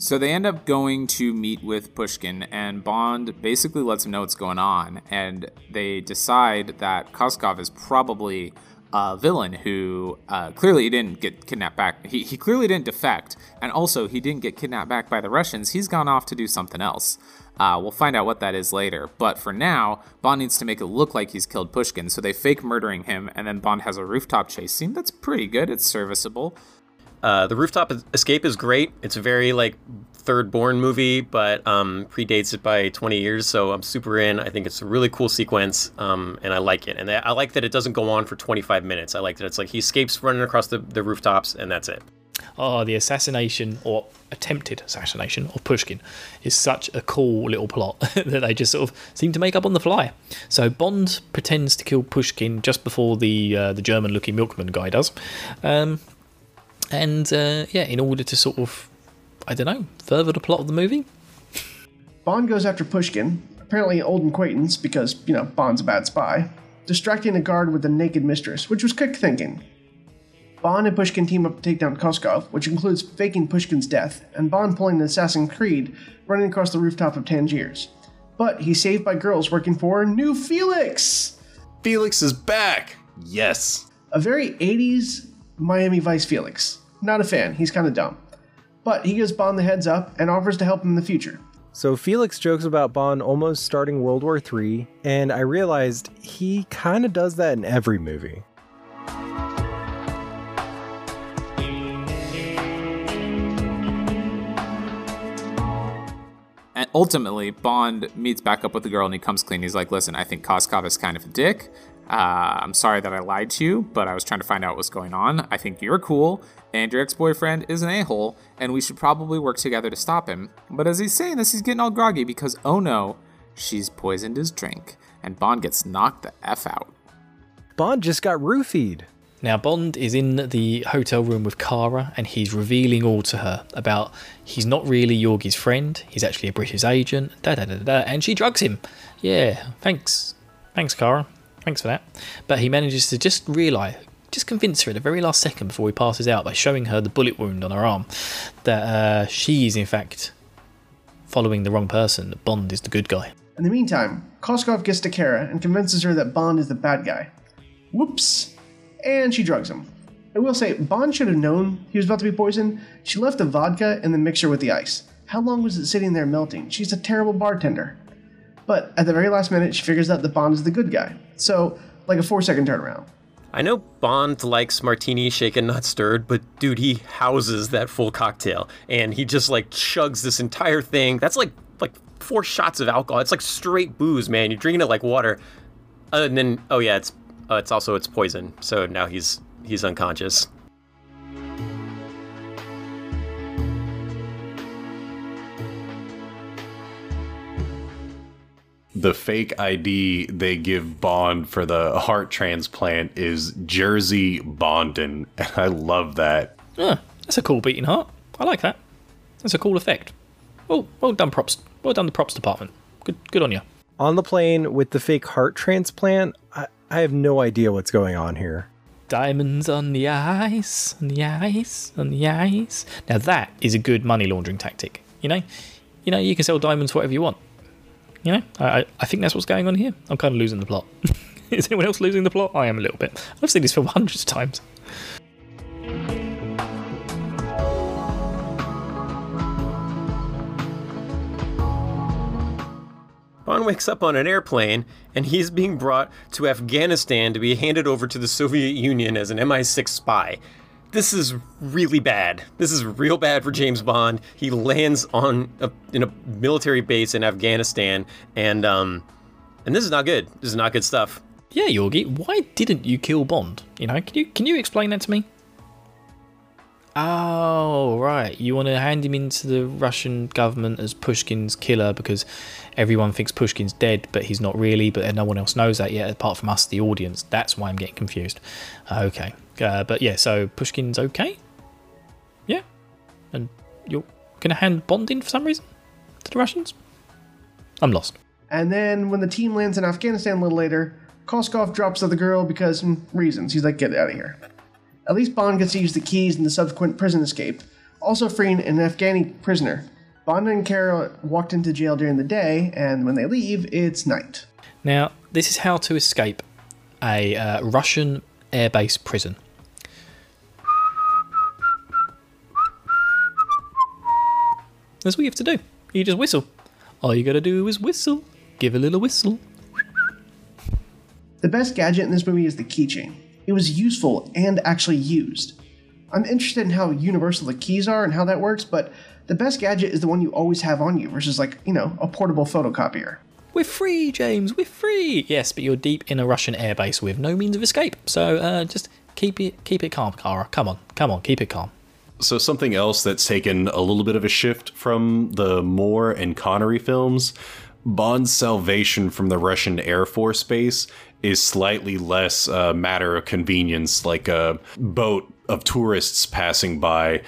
F: So they end up going to meet with Pushkin, and Bond basically lets him know what's going on. And they decide that Koskov is probably a villain who uh, clearly he didn't get kidnapped back. He, he clearly didn't defect, and also he didn't get kidnapped back by the Russians. He's gone off to do something else. Uh, we'll find out what that is later. But for now, Bond needs to make it look like he's killed Pushkin, so they fake murdering him, and then Bond has a rooftop chase scene that's pretty good. It's serviceable.
D: Uh, the rooftop escape is great. It's very like third Bourne movie, but um, predates it by 20 years. So I'm super in. I think it's a really cool sequence, um, and I like it. And I like that it doesn't go on for 25 minutes. I like that it's like he escapes running across the, the rooftops, and that's it
B: oh, the assassination or attempted assassination of Pushkin is such a cool little plot that they just sort of seem to make up on the fly. So Bond pretends to kill Pushkin just before the uh, the German-looking milkman guy does, um, and uh, yeah, in order to sort of, I don't know, further the plot of the movie.
A: Bond goes after Pushkin, apparently an old acquaintance because you know Bond's a bad spy, distracting a guard with the naked mistress, which was quick thinking. Bond and Pushkin team up to take down Koskov, which includes faking Pushkin's death, and Bond pulling an Assassin's Creed running across the rooftop of Tangiers. But he's saved by girls working for New Felix!
G: Felix is back! Yes.
A: A very 80s Miami Vice Felix. Not a fan, he's kind of dumb. But he gives Bond the heads up and offers to help him in the future.
E: So Felix jokes about Bond almost starting World War III, and I realized he kind of does that in every movie.
F: And ultimately, Bond meets back up with the girl and he comes clean. He's like, listen, I think Koskov is kind of a dick. Uh, I'm sorry that I lied to you, but I was trying to find out what's going on. I think you're cool, and your ex boyfriend is an a hole, and we should probably work together to stop him. But as he's saying this, he's getting all groggy because, oh no, she's poisoned his drink, and Bond gets knocked the F out.
E: Bond just got roofied.
B: Now, Bond is in the hotel room with Kara and he's revealing all to her about he's not really Yorgi's friend, he's actually a British agent, da da da da, and she drugs him. Yeah, thanks. Thanks, Kara. Thanks for that. But he manages to just realise, just convince her at the very last second before he passes out by showing her the bullet wound on her arm that uh, she is, in fact, following the wrong person, that Bond is the good guy.
A: In the meantime, Koskov gets to Kara and convinces her that Bond is the bad guy. Whoops! And she drugs him. I will say, Bond should have known he was about to be poisoned. She left the vodka in the mixture with the ice. How long was it sitting there melting? She's a terrible bartender. But at the very last minute, she figures out that Bond is the good guy. So, like a four second turnaround.
D: I know Bond likes martini shaken, not stirred, but dude, he houses that full cocktail and he just like chugs this entire thing. That's like like four shots of alcohol. It's like straight booze, man. You're drinking it like water. Uh, and then, oh yeah, it's uh, it's also it's poison. So now he's he's unconscious.
G: The fake ID they give Bond for the heart transplant is Jersey Bondin, and I love that.
B: Ah, that's a cool beating heart. I like that. That's a cool effect. Well, well done, props. Well done, the props department. Good, good on you.
E: On the plane with the fake heart transplant, I, I have no idea what's going on here.
B: Diamonds on the ice, on the ice, on the ice. Now that is a good money laundering tactic. You know, you know, you can sell diamonds whatever you want. You know, I, I- think that's what's going on here. I'm kind of losing the plot. is anyone else losing the plot? I am a little bit. I've seen this film hundreds of times.
D: Bond wakes up on an airplane and he's being brought to Afghanistan to be handed over to the Soviet Union as an MI6 spy. This is really bad. This is real bad for James Bond. He lands on a, in a military base in Afghanistan, and um, and this is not good. This is not good stuff.
B: Yeah, Yorgi, why didn't you kill Bond? You know, can you can you explain that to me? Oh, right. You want to hand him into the Russian government as Pushkin's killer because everyone thinks Pushkin's dead, but he's not really, but no one else knows that yet apart from us, the audience. That's why I'm getting confused. Okay. Uh, but yeah, so Pushkin's okay? Yeah? And you're going to hand Bond in for some reason? To the Russians? I'm lost.
A: And then when the team lands in Afghanistan a little later, Koskov drops the girl because mm, reasons. He's like, get out of here. At least Bond gets to use the keys in the subsequent prison escape, also freeing an Afghani prisoner. Bond and Kara walked into jail during the day, and when they leave, it's night.
B: Now, this is how to escape a uh, Russian airbase prison. That's what you have to do. You just whistle. All you gotta do is whistle. Give a little whistle.
A: The best gadget in this movie is the keychain. It was useful and actually used. I'm interested in how universal the keys are and how that works, but the best gadget is the one you always have on you versus, like, you know, a portable photocopier.
B: We're free, James. We're free. Yes, but you're deep in a Russian airbase with no means of escape. So uh, just keep it, keep it calm, Kara. Come on, come on, keep it calm.
G: So something else that's taken a little bit of a shift from the Moore and Connery films, Bond's salvation from the Russian Air Force base is slightly less a matter of convenience, like a boat of tourists passing by,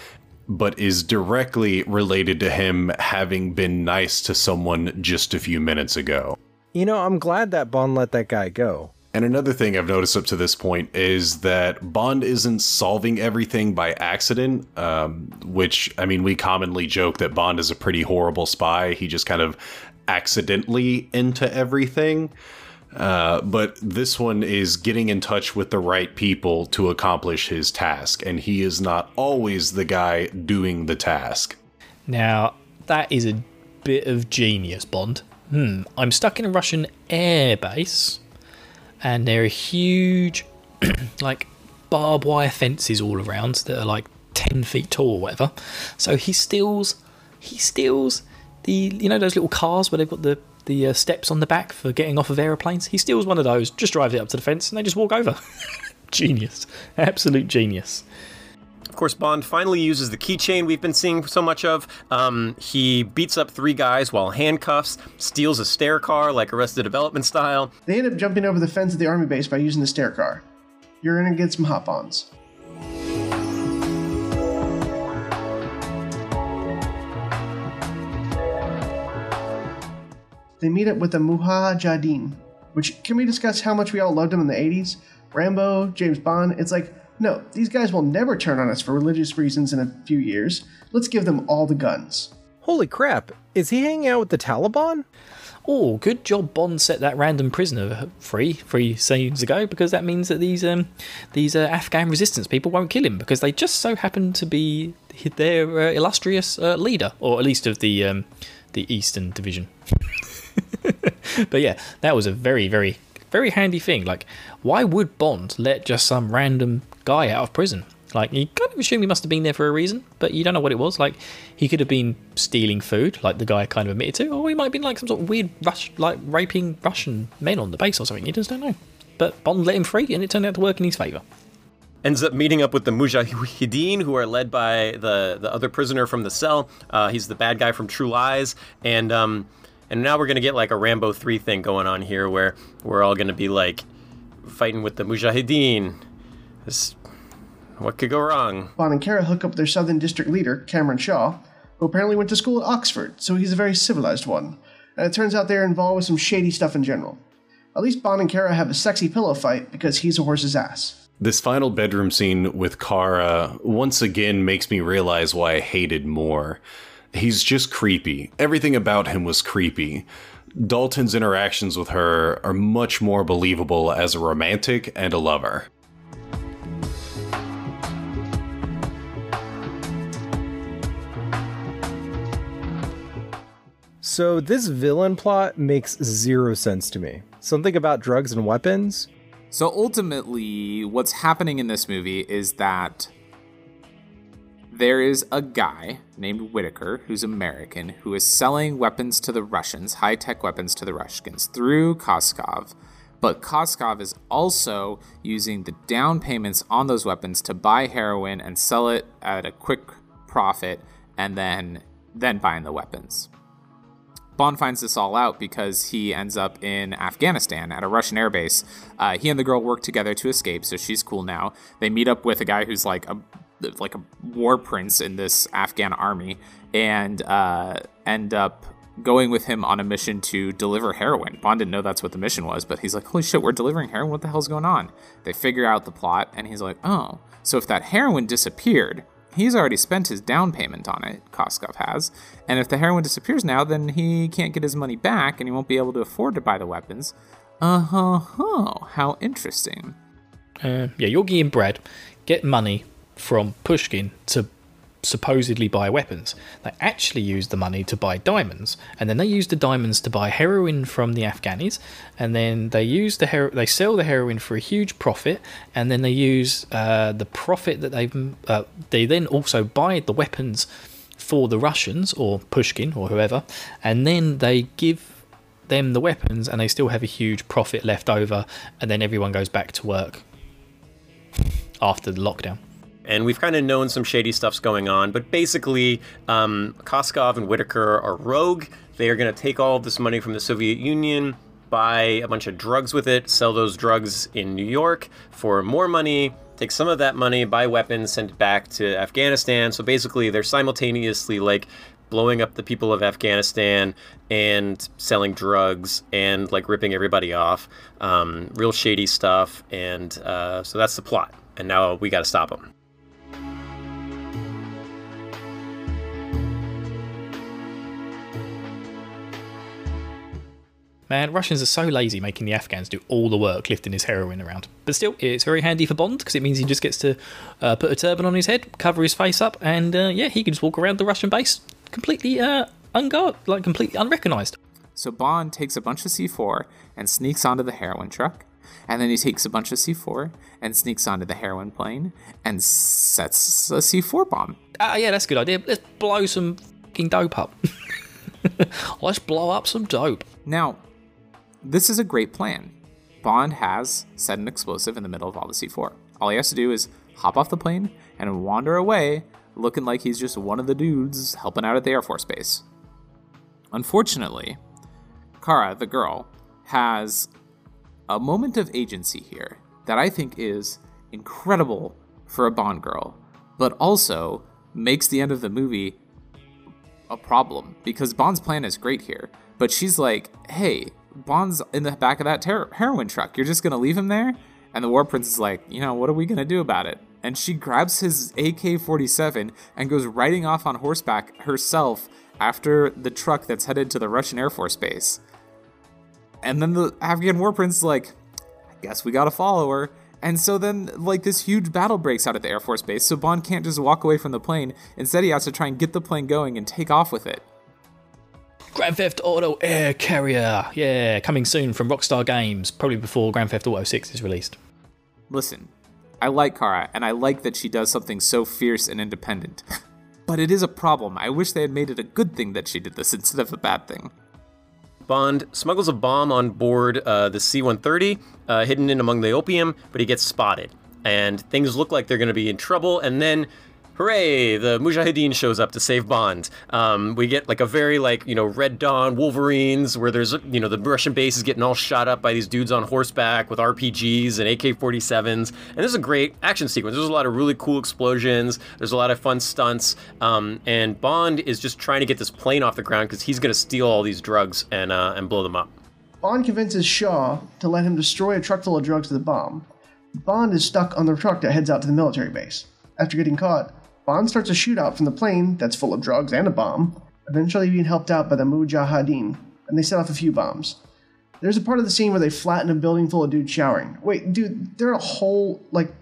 G: but is directly related to him having been nice to someone just a few minutes ago.
E: You know, I'm glad that Bond let that guy go.
G: And another thing I've noticed up to this point is that Bond isn't solving everything by accident, um, which, I mean, we commonly joke that Bond is a pretty horrible spy. He just kind of accidentally into everything. Uh, but this one is getting in touch with the right people to accomplish his task, and he is not always the guy doing the task.
B: Now, that is a bit of genius, Bond. Hmm, I'm stuck in a Russian airbase, and there are huge, like, barbed wire fences all around that are like 10 feet tall or whatever. So he steals, he steals the you know those little cars where they've got the the uh, steps on the back for getting off of aeroplanes. He steals one of those, just drives it up to the fence, and they just walk over. genius, absolute genius.
D: Of course, Bond finally uses the keychain we've been seeing so much of. Um, he beats up three guys while handcuffs, steals a stair car like Arrested Development style.
A: They end up jumping over the fence at the army base by using the stair car. You're gonna get some hop ons. They meet up with the Mujahideen, which can we discuss how much we all loved them in the 80s? Rambo, James Bond, it's like, no, these guys will never turn on us for religious reasons in a few years. Let's give them all the guns.
E: Holy crap, is he hanging out with the Taliban?
B: Oh, good job Bond set that random prisoner free three scenes ago because that means that these um, these uh, Afghan resistance people won't kill him because they just so happen to be their uh, illustrious uh, leader, or at least of the um, the Eastern Division. but yeah, that was a very very very handy thing. Like, why would Bond let just some random guy out of prison? Like, you kind of assume he must have been there for a reason, but you don't know what it was. Like, he could have been stealing food, like the guy kind of admitted to, or he might have been like some sort of weird, Rush, like raping Russian men on the base or something. You just don't know. But Bond let him free, and it turned out to work in his favour.
D: Ends up meeting up with the Mujahideen, who are led by the, the other prisoner from the cell. Uh, he's the bad guy from True Lies. And um, and now we're gonna get like a Rambo three thing going on here, where we're all gonna be like fighting with the Mujahideen. This, what could go wrong?
A: Bond and Kara hook up their Southern District leader, Kamran Shah, who apparently went to school at Oxford, so he's a very civilized one. And it turns out they're involved with some shady stuff in general. At least Bond and Kara have a sexy pillow fight because he's a horse's ass.
G: This final bedroom scene with Kara once again makes me realize why I hated Moore. He's just creepy. Everything about him was creepy. Dalton's interactions with her are much more believable as a romantic and a lover.
E: So this villain plot makes zero sense to me. Something about drugs and weapons?
F: So ultimately, what's happening in this movie is that there is a guy named Whitaker who's American who is selling weapons to the Russians, high tech weapons to the Russians through Koskov. But Koskov is also using the down payments on those weapons to buy heroin and sell it at a quick profit and then then buying the weapons. Bond finds this all out because he ends up in Afghanistan at a Russian airbase. Uh, he and the girl work together to escape, so she's cool now. They meet up with a guy who's like a like a war prince in this Afghan army, and uh, end up going with him on a mission to deliver heroin. Bond didn't know that's what the mission was, but he's like, "Holy shit, we're delivering heroin! What the hell's going on?" They figure out the plot, and he's like, "Oh, so if that heroin disappeared." He's already spent his down payment on it, Koskov has, and if the heroin disappears now, then he can't get his money back and he won't be able to afford to buy the weapons. Uh huh, how interesting.
B: Uh, yeah, Yorgi and Brad get money from Pushkin to supposedly buy weapons. They actually use the money to buy diamonds, and then they use the diamonds to buy heroin from the Afghanis, and then they use the hero- they sell the heroin for a huge profit, and then they use uh, the profit that they've uh, they then also buy the weapons for the Russians or Pushkin or whoever, and then they give them the weapons, and they still have a huge profit left over, and then everyone goes back to work after the lockdown
D: and we've kind of known some shady stuff's going on. But basically, um, Koskov and Whitaker are rogue. They are going to take all of this money from the Soviet Union, buy a bunch of drugs with it, sell those drugs in New York for more money, take some of that money, buy weapons, send it back to Afghanistan. So basically, they're simultaneously like blowing up the people of Afghanistan and selling drugs and like ripping everybody off. Um, real shady stuff. And uh, so that's the plot. And now we got to stop them.
B: Man, Russians are so lazy making the Afghans do all the work lifting his heroin around. But still, it's very handy for Bond because it means he just gets to uh, put a turban on his head, cover his face up, and uh, yeah, he can just walk around the Russian base completely uh, unguard, like completely unrecognized.
F: So Bond takes a bunch of C4 and sneaks onto the heroin truck. And then he takes a bunch of C4 and sneaks onto the heroin plane and sets a C4 bomb.
B: Ah, yeah, that's a good idea. Let's blow some fucking dope up. Let's blow up some dope.
F: Now, this is a great plan. Bond has set an explosive in the middle of all the C4. All he has to do is hop off the plane and wander away, looking like he's just one of the dudes helping out at the Air Force Base. Unfortunately, Kara, the girl, has a moment of agency here that I think is incredible for a Bond girl, but also makes the end of the movie a problem because Bond's plan is great here, but she's like, "Hey, Bond's in the back of that ter- heroin truck. You're just gonna leave him there?" And the War Prince is like, "You know, what are we gonna do about it?" And she grabs his AK-47 and goes riding off on horseback herself after the truck that's headed to the Russian Air Force Base. And then the Afghan War Prince is like, "I guess we gotta follow her." And so then, like, this huge battle breaks out at the Air Force Base, so Bond can't just walk away from the plane. Instead, he has to try and get the plane going and take off with it.
B: Grand Theft Auto Air Carrier. Yeah, coming soon from Rockstar Games, probably before Grand Theft Auto 6 is released.
F: Listen, I like Kara, and I like that she does something so fierce and independent. but it is a problem. I wish they had made it a good thing that she did this instead of a bad thing.
D: Bond smuggles a bomb on board uh, the C 130, uh, hidden in among the opium, but he gets spotted. And things look like they're going to be in trouble. And then, hooray, the Mujahideen shows up to save Bond. Um, we get like a very, like, you know, Red Dawn, Wolverines, where there's, you know, the Russian base is getting all shot up by these dudes on horseback with RPGs and AK 47s. And this is a great action sequence. There's a lot of really cool explosions, there's a lot of fun stunts. Um, and Bond is just trying to get this plane off the ground because he's going to steal all these drugs and, uh, and blow them up.
A: Bond convinces Shah to let him destroy a truck full of drugs with a bomb. Bond is stuck on the truck that heads out to the military base. After getting caught, Bond starts a shootout from the plane that's full of drugs and a bomb, eventually being helped out by the Mujahideen, and they set off a few bombs. There's a part of the scene where they flatten a building full of dudes showering. Wait, dude, there are a whole, like,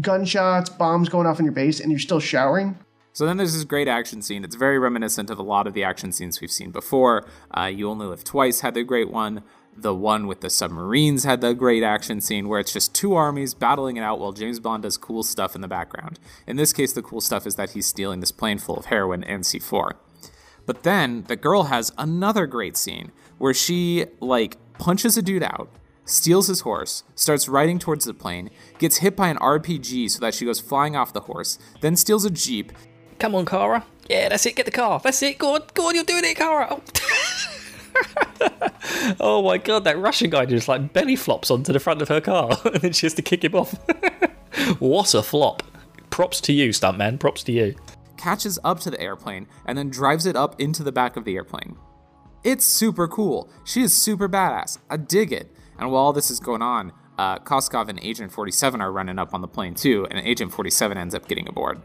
A: gunshots, bombs going off in your base, and you're still showering?
F: So then there's this great action scene. It's very reminiscent of a lot of the action scenes we've seen before. Uh, you Only Live Twice had the great one. The one with the submarines had the great action scene where it's just two armies battling it out while James Bond does cool stuff in the background. In this case, the cool stuff is that he's stealing this plane full of heroin and C4. But then the girl has another great scene where she, like, punches a dude out, steals his horse, starts riding towards the plane, gets hit by an RPG so that she goes flying off the horse, then steals a jeep,
B: Come on, Kara. Yeah, that's it. Get the car. That's it. Go on, go on. You're doing it, Kara. Oh. oh my god, that Russian guy just like belly flops onto the front of her car, and then she has to kick him off. what a flop! Props to you, stuntman. Props to you.
F: catches up to the airplane, and then drives it up into the back of the airplane. It's super cool. She is super badass. I dig it. And while all this is going on, uh, Koskov and Agent 47 are running up on the plane too, and Agent 47 ends up getting aboard.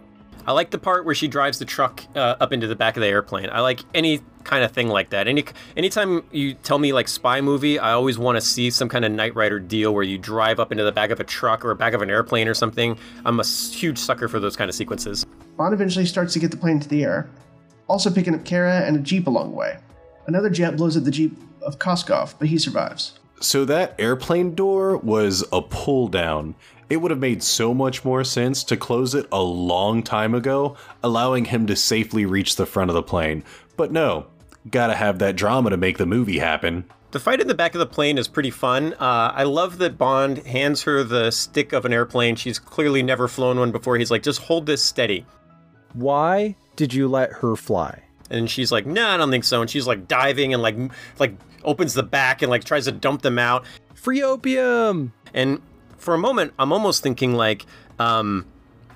D: I like the part where she drives the truck uh, up into the back of the airplane. I like any kind of thing like that. Any anytime you tell me like spy movie, I always want to see some kind of Knight Rider deal where you drive up into the back of a truck or back of an airplane or something. I'm a huge sucker for those kind of sequences.
A: Bond eventually starts to get the plane into the air, also picking up Kara and a jeep along the way. Another jet blows at the jeep of Koskov, but he survives.
G: So that airplane door was a pull down. It would have made so much more sense to close it a long time ago, allowing him to safely reach the front of the plane. But no, gotta have that drama to make the movie happen.
D: The fight in the back of the plane is pretty fun. Uh, I love that Bond hands her the stick of an airplane. She's clearly never flown one before. He's like, just hold this steady.
E: Why did you let her fly?
D: And she's like, "No, I don't think so." And she's like diving and like like opens the back and like tries to dump them out.
E: Free opium!
D: And for a moment, I'm almost thinking like, um,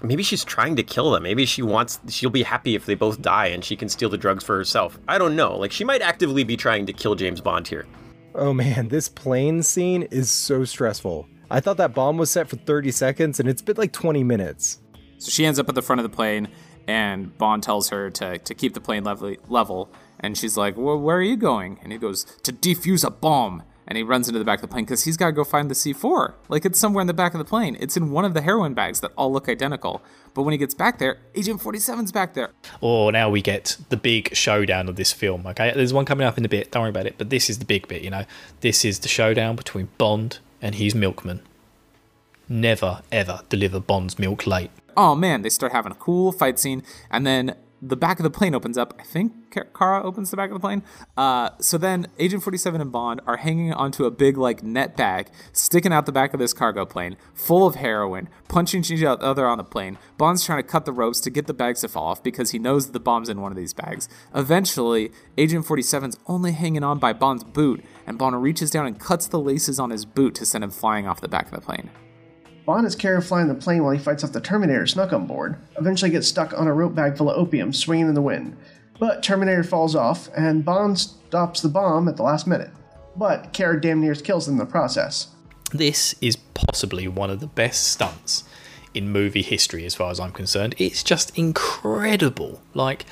D: maybe she's trying to kill them. Maybe she wants she'll be happy if they both die and she can steal the drugs for herself. I don't know. Like she might actively be trying to kill James Bond here.
E: Oh man, this plane scene is so stressful. I thought that bomb was set for 30 seconds and it's been like 20 minutes.
F: So she ends up at the front of the plane, and Bond tells her to, to keep the plane level, level. And she's like, well, Where are you going? And he goes, To defuse a bomb. And he runs into the back of the plane because he's got to go find the C4. Like it's somewhere in the back of the plane. It's in one of the heroin bags that all look identical. But when he gets back there, Agent 47's back there.
B: Oh, now we get the big showdown of this film. Okay, there's one coming up in a bit. Don't worry about it. But this is the big bit. You know, this is the showdown between Bond and his milkman. Never ever deliver Bond's milk late.
F: oh man, they start having a cool fight scene, and then the back of the plane opens up. I think Kara opens the back of the plane. Uh, so then Agent 47 and Bond are hanging onto a big like net bag sticking out the back of this cargo plane, full of heroin, punching each other on the plane. Bond's trying to cut the ropes to get the bags to fall off because he knows that the bomb's in one of these bags. Eventually, Agent 47's only hanging on by Bond's boot, and Bond reaches down and cuts the laces on his boot to send him flying off the back of the plane.
A: Bond is carried flying the plane while he fights off the Terminator snuck on board, eventually gets stuck on a rope bag full of opium swinging in the wind. But Terminator falls off, and Bond stops the bomb at the last minute. But Kara damn near kills them in the process.
B: This is possibly one of the best stunts in movie history, as far as I'm concerned. It's just incredible. Like,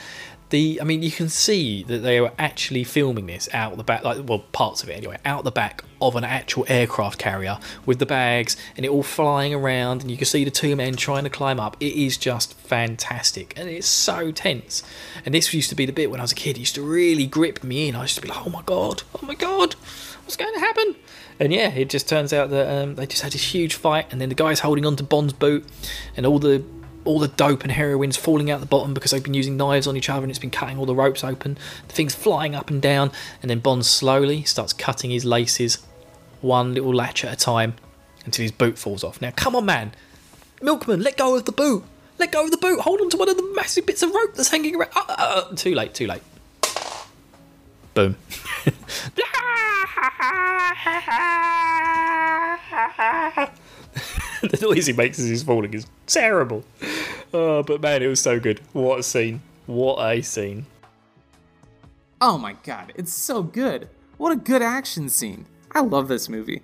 B: the I mean you can see that they were actually filming this out the back like well parts of it anyway out the back of an actual aircraft carrier with the bags and it all flying around and you can see the two men trying to climb up. It is just fantastic and it's so tense. And this used to be the bit when I was a kid it used to really grip me in I used to be like oh my god oh my god what's going to happen? And yeah it just turns out that um, they just had this huge fight and then the guy's holding onto Bond's boot and all the all the dope and heroin's falling out the bottom because they've been using knives on each other and it's been cutting all the ropes open. The thing's flying up and down, and then Bond slowly starts cutting his laces, one little latch at a time, until his boot falls off. Now, come on, man! Milkman, let go of the boot! Let go of the boot! Hold on to one of the massive bits of rope that's hanging around. Uh, uh, uh too late, too late. Boom. the noise he makes as he's falling is terrible. Oh, but man, it was so good. What a scene. What a scene.
F: Oh my god, it's so good. What a good action scene. I love this movie.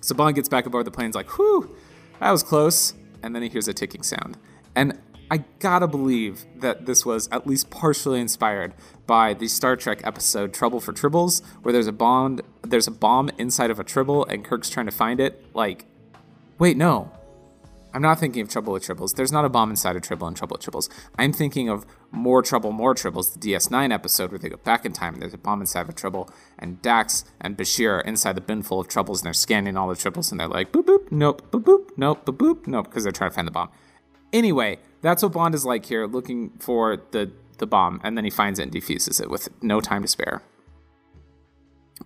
F: So Bond gets back aboard the plane, like, whew, that was close. And then he hears a ticking sound. And I gotta believe that this was at least partially inspired by the Star Trek episode Trouble for Tribbles, where there's a bond, there's a bomb inside of a tribble, and Kirk's trying to find it. Like, wait, no, I'm not thinking of Trouble with Tribbles. There's not a bomb inside a Tribble in Trouble with Tribbles. I'm thinking of More Trouble, More Tribbles, the DS9 episode where they go back in time and there's a bomb inside of a Tribble, and Dax and Bashir are inside the bin full of Troubles and they're scanning all the Tribbles and they're like, boop, boop, nope, boop, boop, nope, boop, boop, nope, because they're trying to find the bomb. Anyway, that's what Bond is like here, looking for the, the bomb, and then he finds it and defuses it with no time to spare.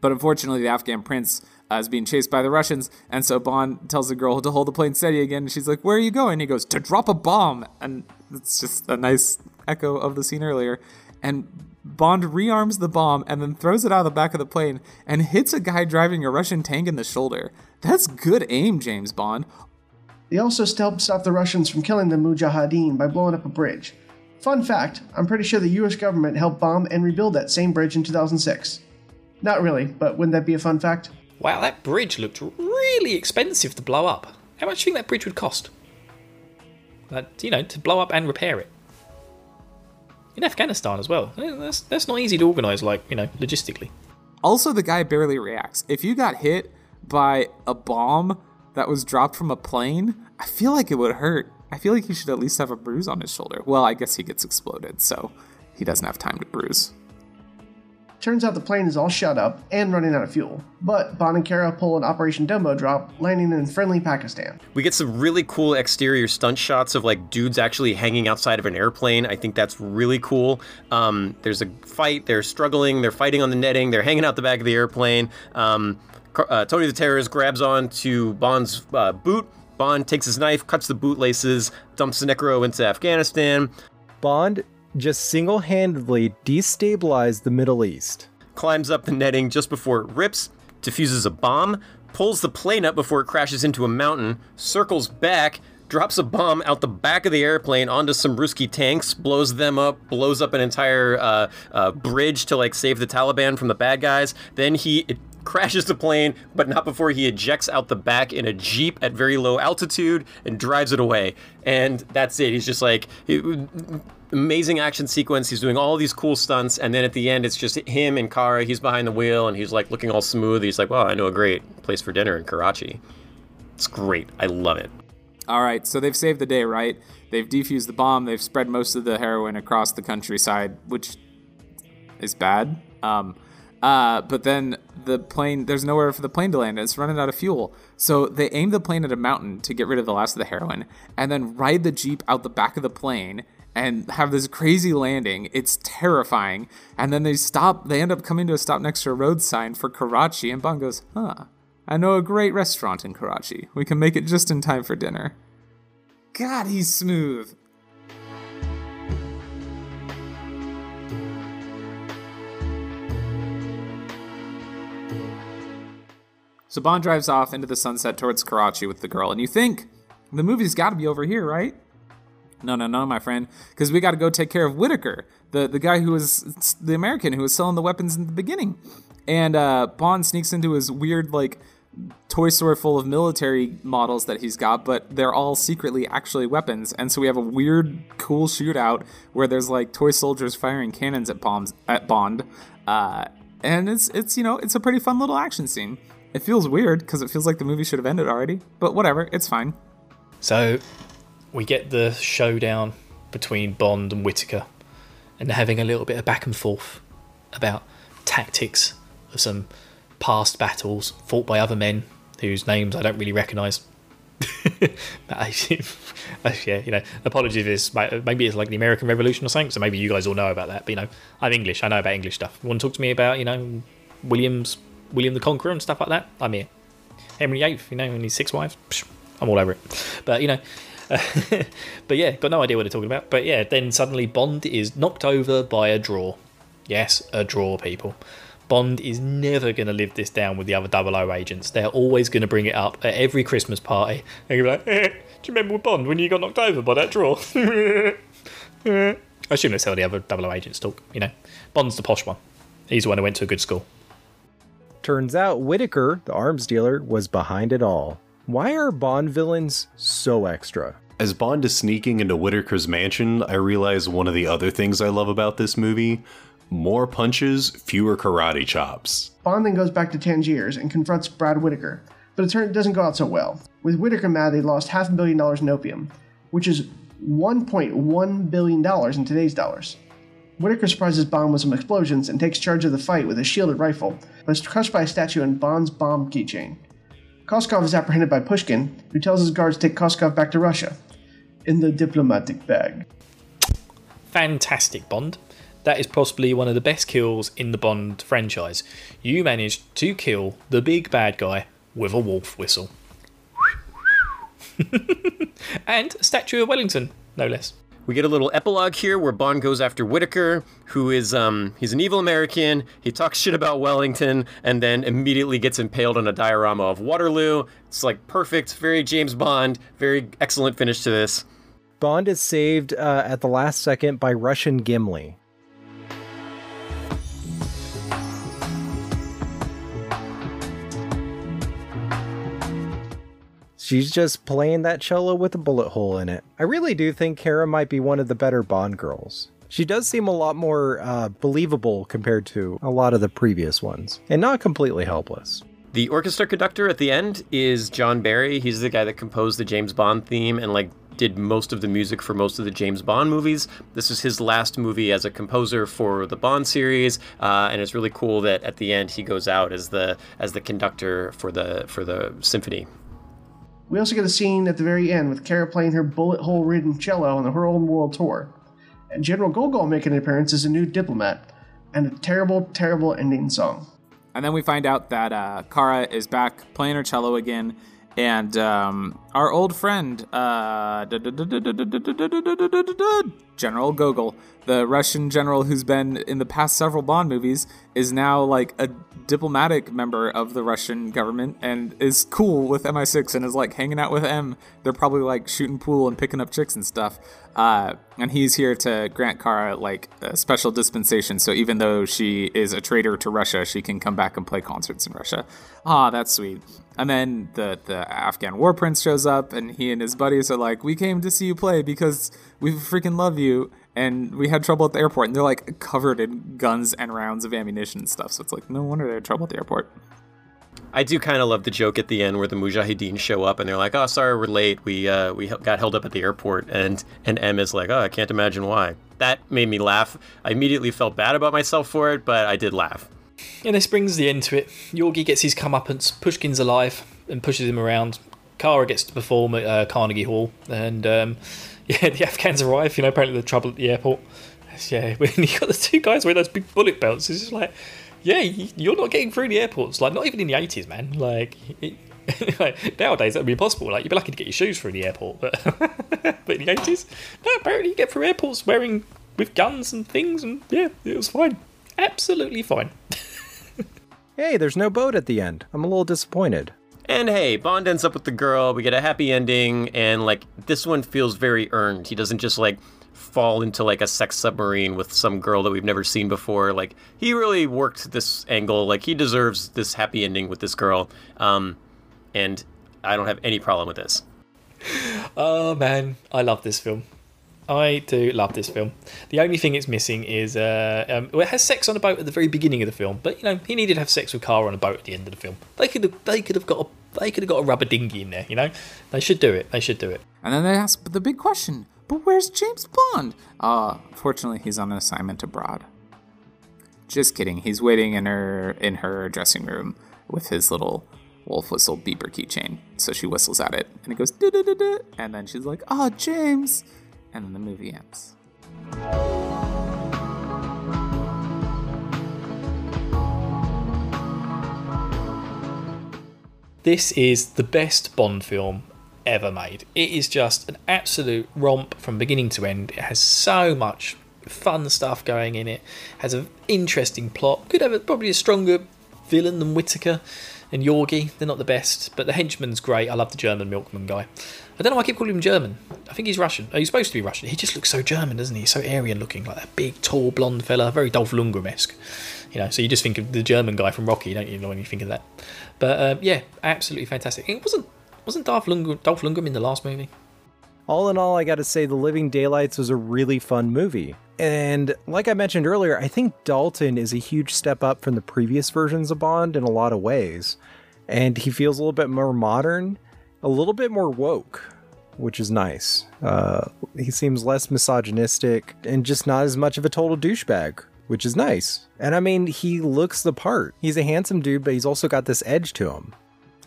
F: But unfortunately, the Afghan prince uh, is being chased by the Russians, and so Bond tells the girl to hold the plane steady again. And she's like, "Where are you going?" He goes, "To drop a bomb." And it's just a nice echo of the scene earlier. And Bond rearms the bomb and then throws it out of the back of the plane and hits a guy driving a Russian tank in the shoulder. That's good aim, James Bond.
A: They also helped stop the Russians from killing the Mujahideen by blowing up a bridge. Fun fact I'm pretty sure the US government helped bomb and rebuild that same bridge in 2006. Not really, but wouldn't that be a fun fact?
B: Wow, that bridge looked really expensive to blow up. How much do you think that bridge would cost? you know, to blow up and repair it. In Afghanistan as well. Eh, that's, that's not easy to organise, like, you know, logistically.
F: Also, the guy barely reacts. If you got hit by a bomb that was dropped from a plane, I feel like it would hurt. I feel like he should at least have a bruise on his shoulder. Well, I guess he gets exploded, so he doesn't have time to bruise.
A: Turns out the plane is all shut up and running out of fuel. But Bond and Kara pull an Operation Dumbo drop, landing in friendly Pakistan.
D: We get some really cool exterior stunt shots of like dudes actually hanging outside of an airplane. I think that's really cool. Um, there's a fight, they're struggling, they're fighting on the netting, they're hanging out the back of the airplane. Um, uh, Tony the Terrorist grabs on to Bond's uh, boot. Bond takes his knife, cuts the bootlaces, dumps the Necro into Afghanistan.
E: Bond just single handedly destabilized the Middle East.
D: Climbs up the netting just before it rips, defuses a bomb, pulls the plane up before it crashes into a mountain, circles back, drops a bomb out the back of the airplane onto some Ruski tanks, blows them up, blows up an entire uh, uh, bridge to like save the Taliban from the bad guys. Then he crashes the plane, but not before he ejects out the back in a Jeep at very low altitude and drives it away. And that's it. He's just like, amazing action sequence. He's doing all these cool stunts. And then at the end, it's just him and Kara. He's behind the wheel and he's like looking all smooth. He's like, well, I know a great place for dinner in Karachi. It's great. I love it.
F: All right. So they've saved the day, right? They've defused the bomb. They've spread most of the heroin across the countryside, which is bad. Um, uh, but then the plane, there's nowhere for the plane to land. It's running out of fuel. So they aim the plane at a mountain to get rid of the last of the heroin, and then ride the jeep out the back of the plane and have this crazy landing. It's terrifying. And then they stop, they end up coming to a stop next to a road sign for Karachi. And Bond goes, huh, I know a great restaurant in Karachi. We can make it just in time for dinner. God, he's smooth. So Bond drives off into the sunset towards Karachi with the girl, and you think the movie's got to be over here, right? No, no, no, my friend, because we got to go take care of Whitaker, the the guy who was the American who was selling the weapons in the beginning. And uh, Bond sneaks into his weird like toy store full of military models that he's got, but they're all secretly actually weapons. And so we have a weird, cool shootout where there's like toy soldiers firing cannons at bombs at Bond, uh, and it's it's you know it's a pretty fun little action scene. It feels weird because it feels like the movie should have ended already, but whatever, it's fine.
B: So we get the showdown between Bond and Whitaker, and they're having a little bit of back and forth about tactics of some past battles fought by other men whose names I don't really recognise. Yeah, you know, apologies this maybe it's like the American Revolution or something. So maybe you guys all know about that. But you know, I'm English. I know about English stuff. Want to talk to me about you know Williams, William the Conqueror and stuff like that? I'm here. Henry VIII, you know, and his six wives. I'm all over it. But you know, but yeah, got no idea what they're talking about. But yeah, then suddenly Bond is knocked over by a draw. Yes, a draw, people. Bond is never going to live this down with the other 00 agents. They're always going to bring it up at every Christmas party. And you're like, eh, do you remember Bond when you got knocked over by that draw? I assume that's how the other 00 agents talk, you know. Bond's the posh one. He's the one who went to a good school.
E: Turns out Whitaker, the arms dealer, was behind it all. Why are Bond villains so extra?
G: As Bond is sneaking into Whitaker's mansion, I realize one of the other things I love about this movie more punches, fewer karate chops.
A: Bond then goes back to Tangiers and confronts Brad Whitaker, but it doesn't go out so well. With Whitaker mad, they lost half a billion dollars in opium, which is $1.1 billion in today's dollars. Whitaker surprises Bond with some explosions and takes charge of the fight with a shielded rifle, but is crushed by a statue and Bond's bomb keychain. Koskov is apprehended by Pushkin, who tells his guards to take Koskov back to Russia in the diplomatic bag.
B: Fantastic, Bond. That is possibly one of the best kills in the Bond franchise. You managed to kill the big bad guy with a wolf whistle. and Statue of Wellington, no less.
D: We get a little epilogue here where Bond goes after Whitaker, who is um he's an evil American. He talks shit about Wellington and then immediately gets impaled on a diorama of Waterloo. It's like perfect, very James Bond, very excellent finish to this.
E: Bond is saved uh, at the last second by Russian Gimli. She's just playing that cello with a bullet hole in it. I really do think Kara might be one of the better Bond girls. She does seem a lot more uh, believable compared to a lot of the previous ones, and not completely helpless.
D: The orchestra conductor at the end is John Barry. He's the guy that composed the James Bond theme and like did most of the music for most of the James Bond movies. This is his last movie as a composer for the Bond series, uh, and it's really cool that at the end he goes out as the as the conductor for the for the symphony.
A: We also get a scene at the very end with Kara playing her bullet hole ridden cello on Her Own World Tour. And General Gogol making an appearance as a new diplomat, and a terrible, terrible ending song.
F: And then we find out that uh, Kara is back playing her cello again, and um, our old friend, uh, General Gogol, the Russian general who's been in the past several Bond movies, is now like a diplomatic member of the Russian government and is cool with MI6 and is like hanging out with M. They're probably like shooting pool and picking up chicks and stuff. Uh, and he's here to grant Kara like a special dispensation. So even though she is a traitor to Russia, she can come back and play concerts in Russia. Ah, that's sweet. And then the the Afghan war prince shows up, and he and his buddies are like, "We came to see you play because we freaking love you." And we had trouble at the airport, and they're like covered in guns and rounds of ammunition and stuff. So it's like, no wonder they had trouble at the airport.
D: I do kind of love the joke at the end where the Mujahideen show up and they're like, "Oh, sorry, we're late. We uh, we got held up at the airport." And and M is like, "Oh, I can't imagine why." That made me laugh. I immediately felt bad about myself for it, but I did laugh.
B: And this brings the end to it. Yorgi gets his comeuppance. Pushkin's alive and pushes him around, Kara gets to perform at uh, Carnegie Hall, and um, yeah, the Afghans arrive. You know, apparently the trouble at the airport. Yeah, when you got the two guys wearing those big bullet belts, it's just like, yeah, you're not getting through the airports. Like, not even in the eighties, man. Like. It, nowadays that would be impossible. Like you'd be lucky to get your shoes through the airport, but but in the eighties, no. Apparently you get through airports wearing with guns and things, and yeah, it was fine, absolutely fine.
E: hey, there's no boat at the end. I'm a little disappointed.
D: And hey, Bond ends up with the girl. We get a happy ending, and like this one feels very earned. He doesn't just like fall into like a sex submarine with some girl that we've never seen before. Like he really worked this angle. Like he deserves this happy ending with this girl. Um, and I don't have any problem with this.
B: Oh man, I love this film. I do love this film. The only thing it's missing is uh, um, well, it has sex on a boat at the very beginning of the film, but you know he needed to have sex with Kara on a boat at the end of the film. They could have they could have got a they could have got a rubber dinghy in there. You know, they should do it. They should do it.
F: And then they ask the big question: But where's James Bond? Uh, fortunately, he's on an assignment abroad. Just kidding. He's waiting in her in her dressing room with his little wolf whistle beeper keychain. So she whistles at it, and it goes and then she's like, "Oh, James." and then the movie ends.
B: This is the best Bond film ever made. It is just an absolute romp from beginning to end. It has so much fun stuff going in it. Has an interesting plot. Could have a, probably a stronger villain than Whitaker and Yorgi. They're not the best, but the henchman's great. I love the German milkman guy. I don't know why I keep calling him German. I think he's Russian. He's supposed to be Russian. He just looks so German, doesn't he? so Aryan looking, like that big, tall, blonde fella, very Dolph Lundgren esque. You know, so you just think of the German guy from Rocky, don't you? Know when you think of that. But uh, yeah, absolutely fantastic. It wasn't wasn't Dolph Lundgren, Dolph Lundgren in the last movie?
E: All in all, I got to say, The Living Daylights was a really fun movie. And like I mentioned earlier, I think Dalton is a huge step up from the previous versions of Bond in a lot of ways. And he feels a little bit more modern, a little bit more woke which is nice. Uh, he seems less misogynistic and just not as much of a total douchebag, which is nice. And I mean, he looks the part. He's a handsome dude, but he's also got this edge to him.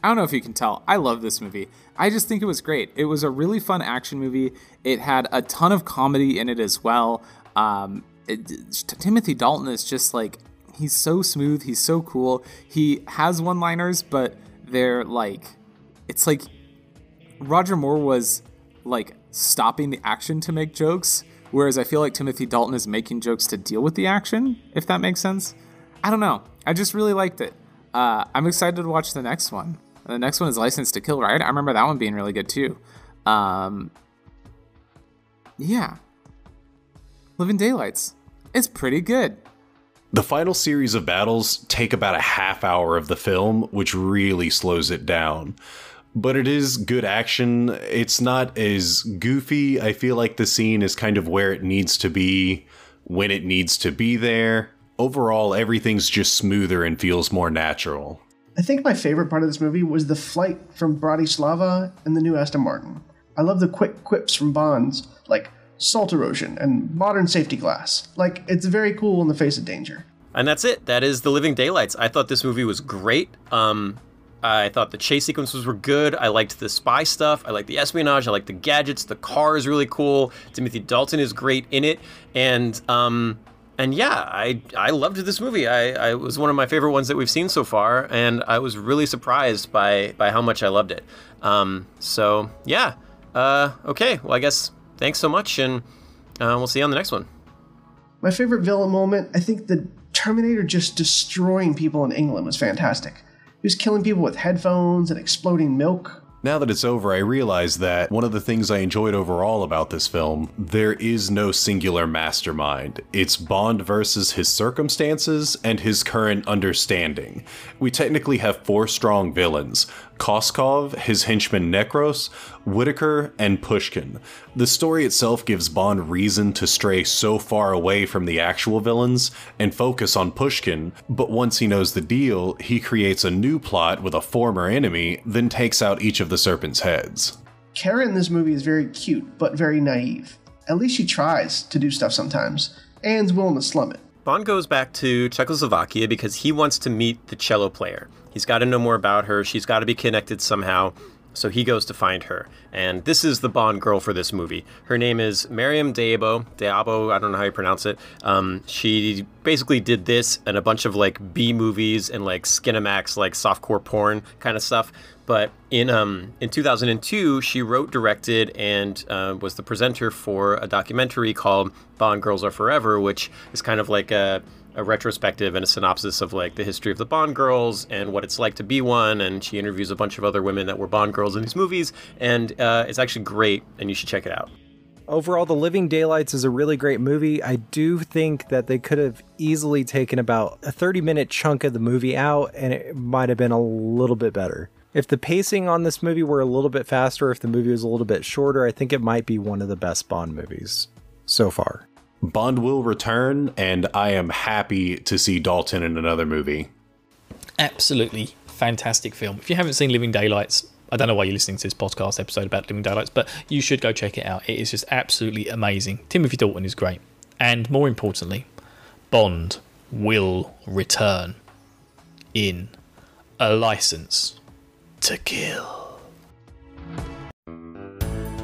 F: I don't know if you can tell. I love this movie. I just think it was great. It was a really fun action movie. It had a ton of comedy in it as well. Um, it, Timothy Dalton is just like he's so smooth. He's so cool. He has one-liners, but they're like it's like Roger Moore was like stopping the action to make jokes, whereas I feel like Timothy Dalton is making jokes to deal with the action, if that makes sense. I don't know. I just really liked it. Uh, I'm excited to watch the next one. The next one is License to Kill, right? I remember that one being really good too. Um, yeah. Living Daylights. It's pretty good.
G: The final series of battles take about a half hour of the film, which really slows it down but it is good action. It's not as goofy. I feel like the scene is kind of where it needs to be when it needs to be there. Overall, everything's just smoother and feels more natural.
A: I think my favorite part of this movie was the flight from Bratislava and the new Aston Martin. I love the quick quips from Bonds, like salt erosion and modern safety glass. Like, it's very cool in the face of danger.
D: And that's it. That is The Living Daylights. I thought this movie was great. Um, I thought the chase sequences were good. I liked the spy stuff. I liked the espionage. I liked the gadgets. The car is really cool. Timothy Dalton is great in it, and um, and yeah, I I loved this movie. I, I was one of my favorite ones that we've seen so far, and I was really surprised by by how much I loved it. Um, so yeah, uh, okay. Well, I guess thanks so much, and uh, we'll see you on the next one.
A: My favorite villain moment, I think the Terminator just destroying people in England was fantastic. Was killing people with headphones and exploding milk.
G: Now that it's over, I realize that one of the things I enjoyed overall about this film, there is no singular mastermind. It's Bond versus his circumstances and his current understanding. We technically have four strong villains Koskov, his henchman Necros, Whitaker, and Pushkin. The story itself gives Bond reason to stray so far away from the actual villains and focus on Pushkin, but once he knows the deal, he creates a new plot with a former enemy, then takes out each of the serpent's heads.
A: Kara in this movie is very cute, but very naive. At least she tries to do stuff sometimes, and's willing to slum it.
D: Bond goes back to Czechoslovakia because he wants to meet the cello player. He's got to know more about her. She's got to be connected somehow. So he goes to find her. And this is the Bond girl for this movie. Her name is Maryam Diabo. Diabo, I don't know how you pronounce it. Um, she basically did this and a bunch of like B movies and like Skinamax, like softcore porn kind of stuff. But in um, in 2002, she wrote, directed, and uh, was the presenter for a documentary called Bond Girls Are Forever, which is kind of like a a retrospective and a synopsis of like the history of the Bond girls and what it's like to be one. And she interviews a bunch of other women that were Bond girls in these movies, and uh, it's actually great, and you should check it out.
E: Overall, The Living Daylights is a really great movie. I do think that they could have easily taken about a 30 minute chunk of the movie out, and it might have been a little bit better. If the pacing on this movie were a little bit faster, if the movie was a little bit shorter, I think it might be one of the best Bond movies so far.
G: Bond will return, and I am happy to see Dalton in another movie.
B: Absolutely fantastic film. If you haven't seen Living Daylights, I don't know why you're listening to this podcast episode about Living Daylights, but you should go check it out. It is just absolutely amazing. Timothy Dalton is great. And more importantly, Bond will return in a license to kill.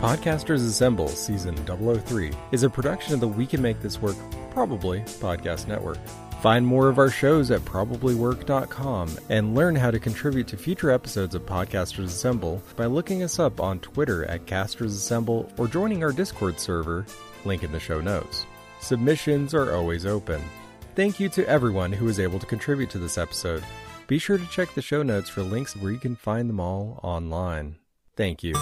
E: Podcasters Assemble Season 003 is a production of the We Can Make This Work Probably Podcast Network. Find more of our shows at probablywork.com and learn how to contribute to future episodes of Podcasters Assemble by looking us up on Twitter at Casters Assemble or joining our Discord server, link in the show notes. Submissions are always open. Thank you to everyone who was able to contribute to this episode. Be sure to check the show notes for links where you can find them all online. Thank you.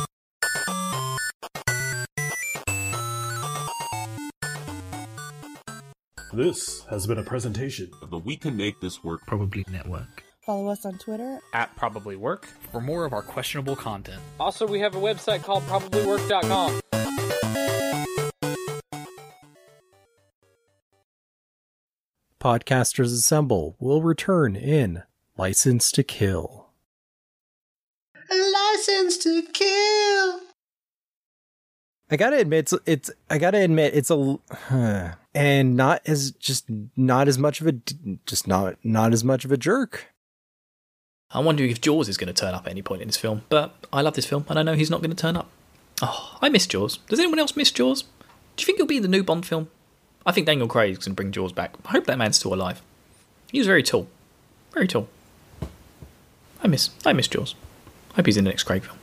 H: This has been a presentation
I: of the We Can Make This Work
B: Probably Network.
J: Follow us on Twitter
K: at Probably Work
B: for more of our questionable content.
K: Also, we have a website called probablywork.com.
E: Podcasters Assemble will return in License to Kill.
A: License to Kill.
E: I gotta admit, it's, it's I gotta admit, it's a and not as just not as much of a just not not as much of a jerk.
B: I'm wondering if Jaws is going to turn up at any point in this film, but I love this film and I know he's not going to turn up. Oh, I miss Jaws. Does anyone else miss Jaws? Do you think he'll be in the new Bond film? I think Daniel Craig's going to bring Jaws back. I hope that man's still alive. He was very tall, very tall. I miss I miss Jaws. I hope he's in the next Craig film.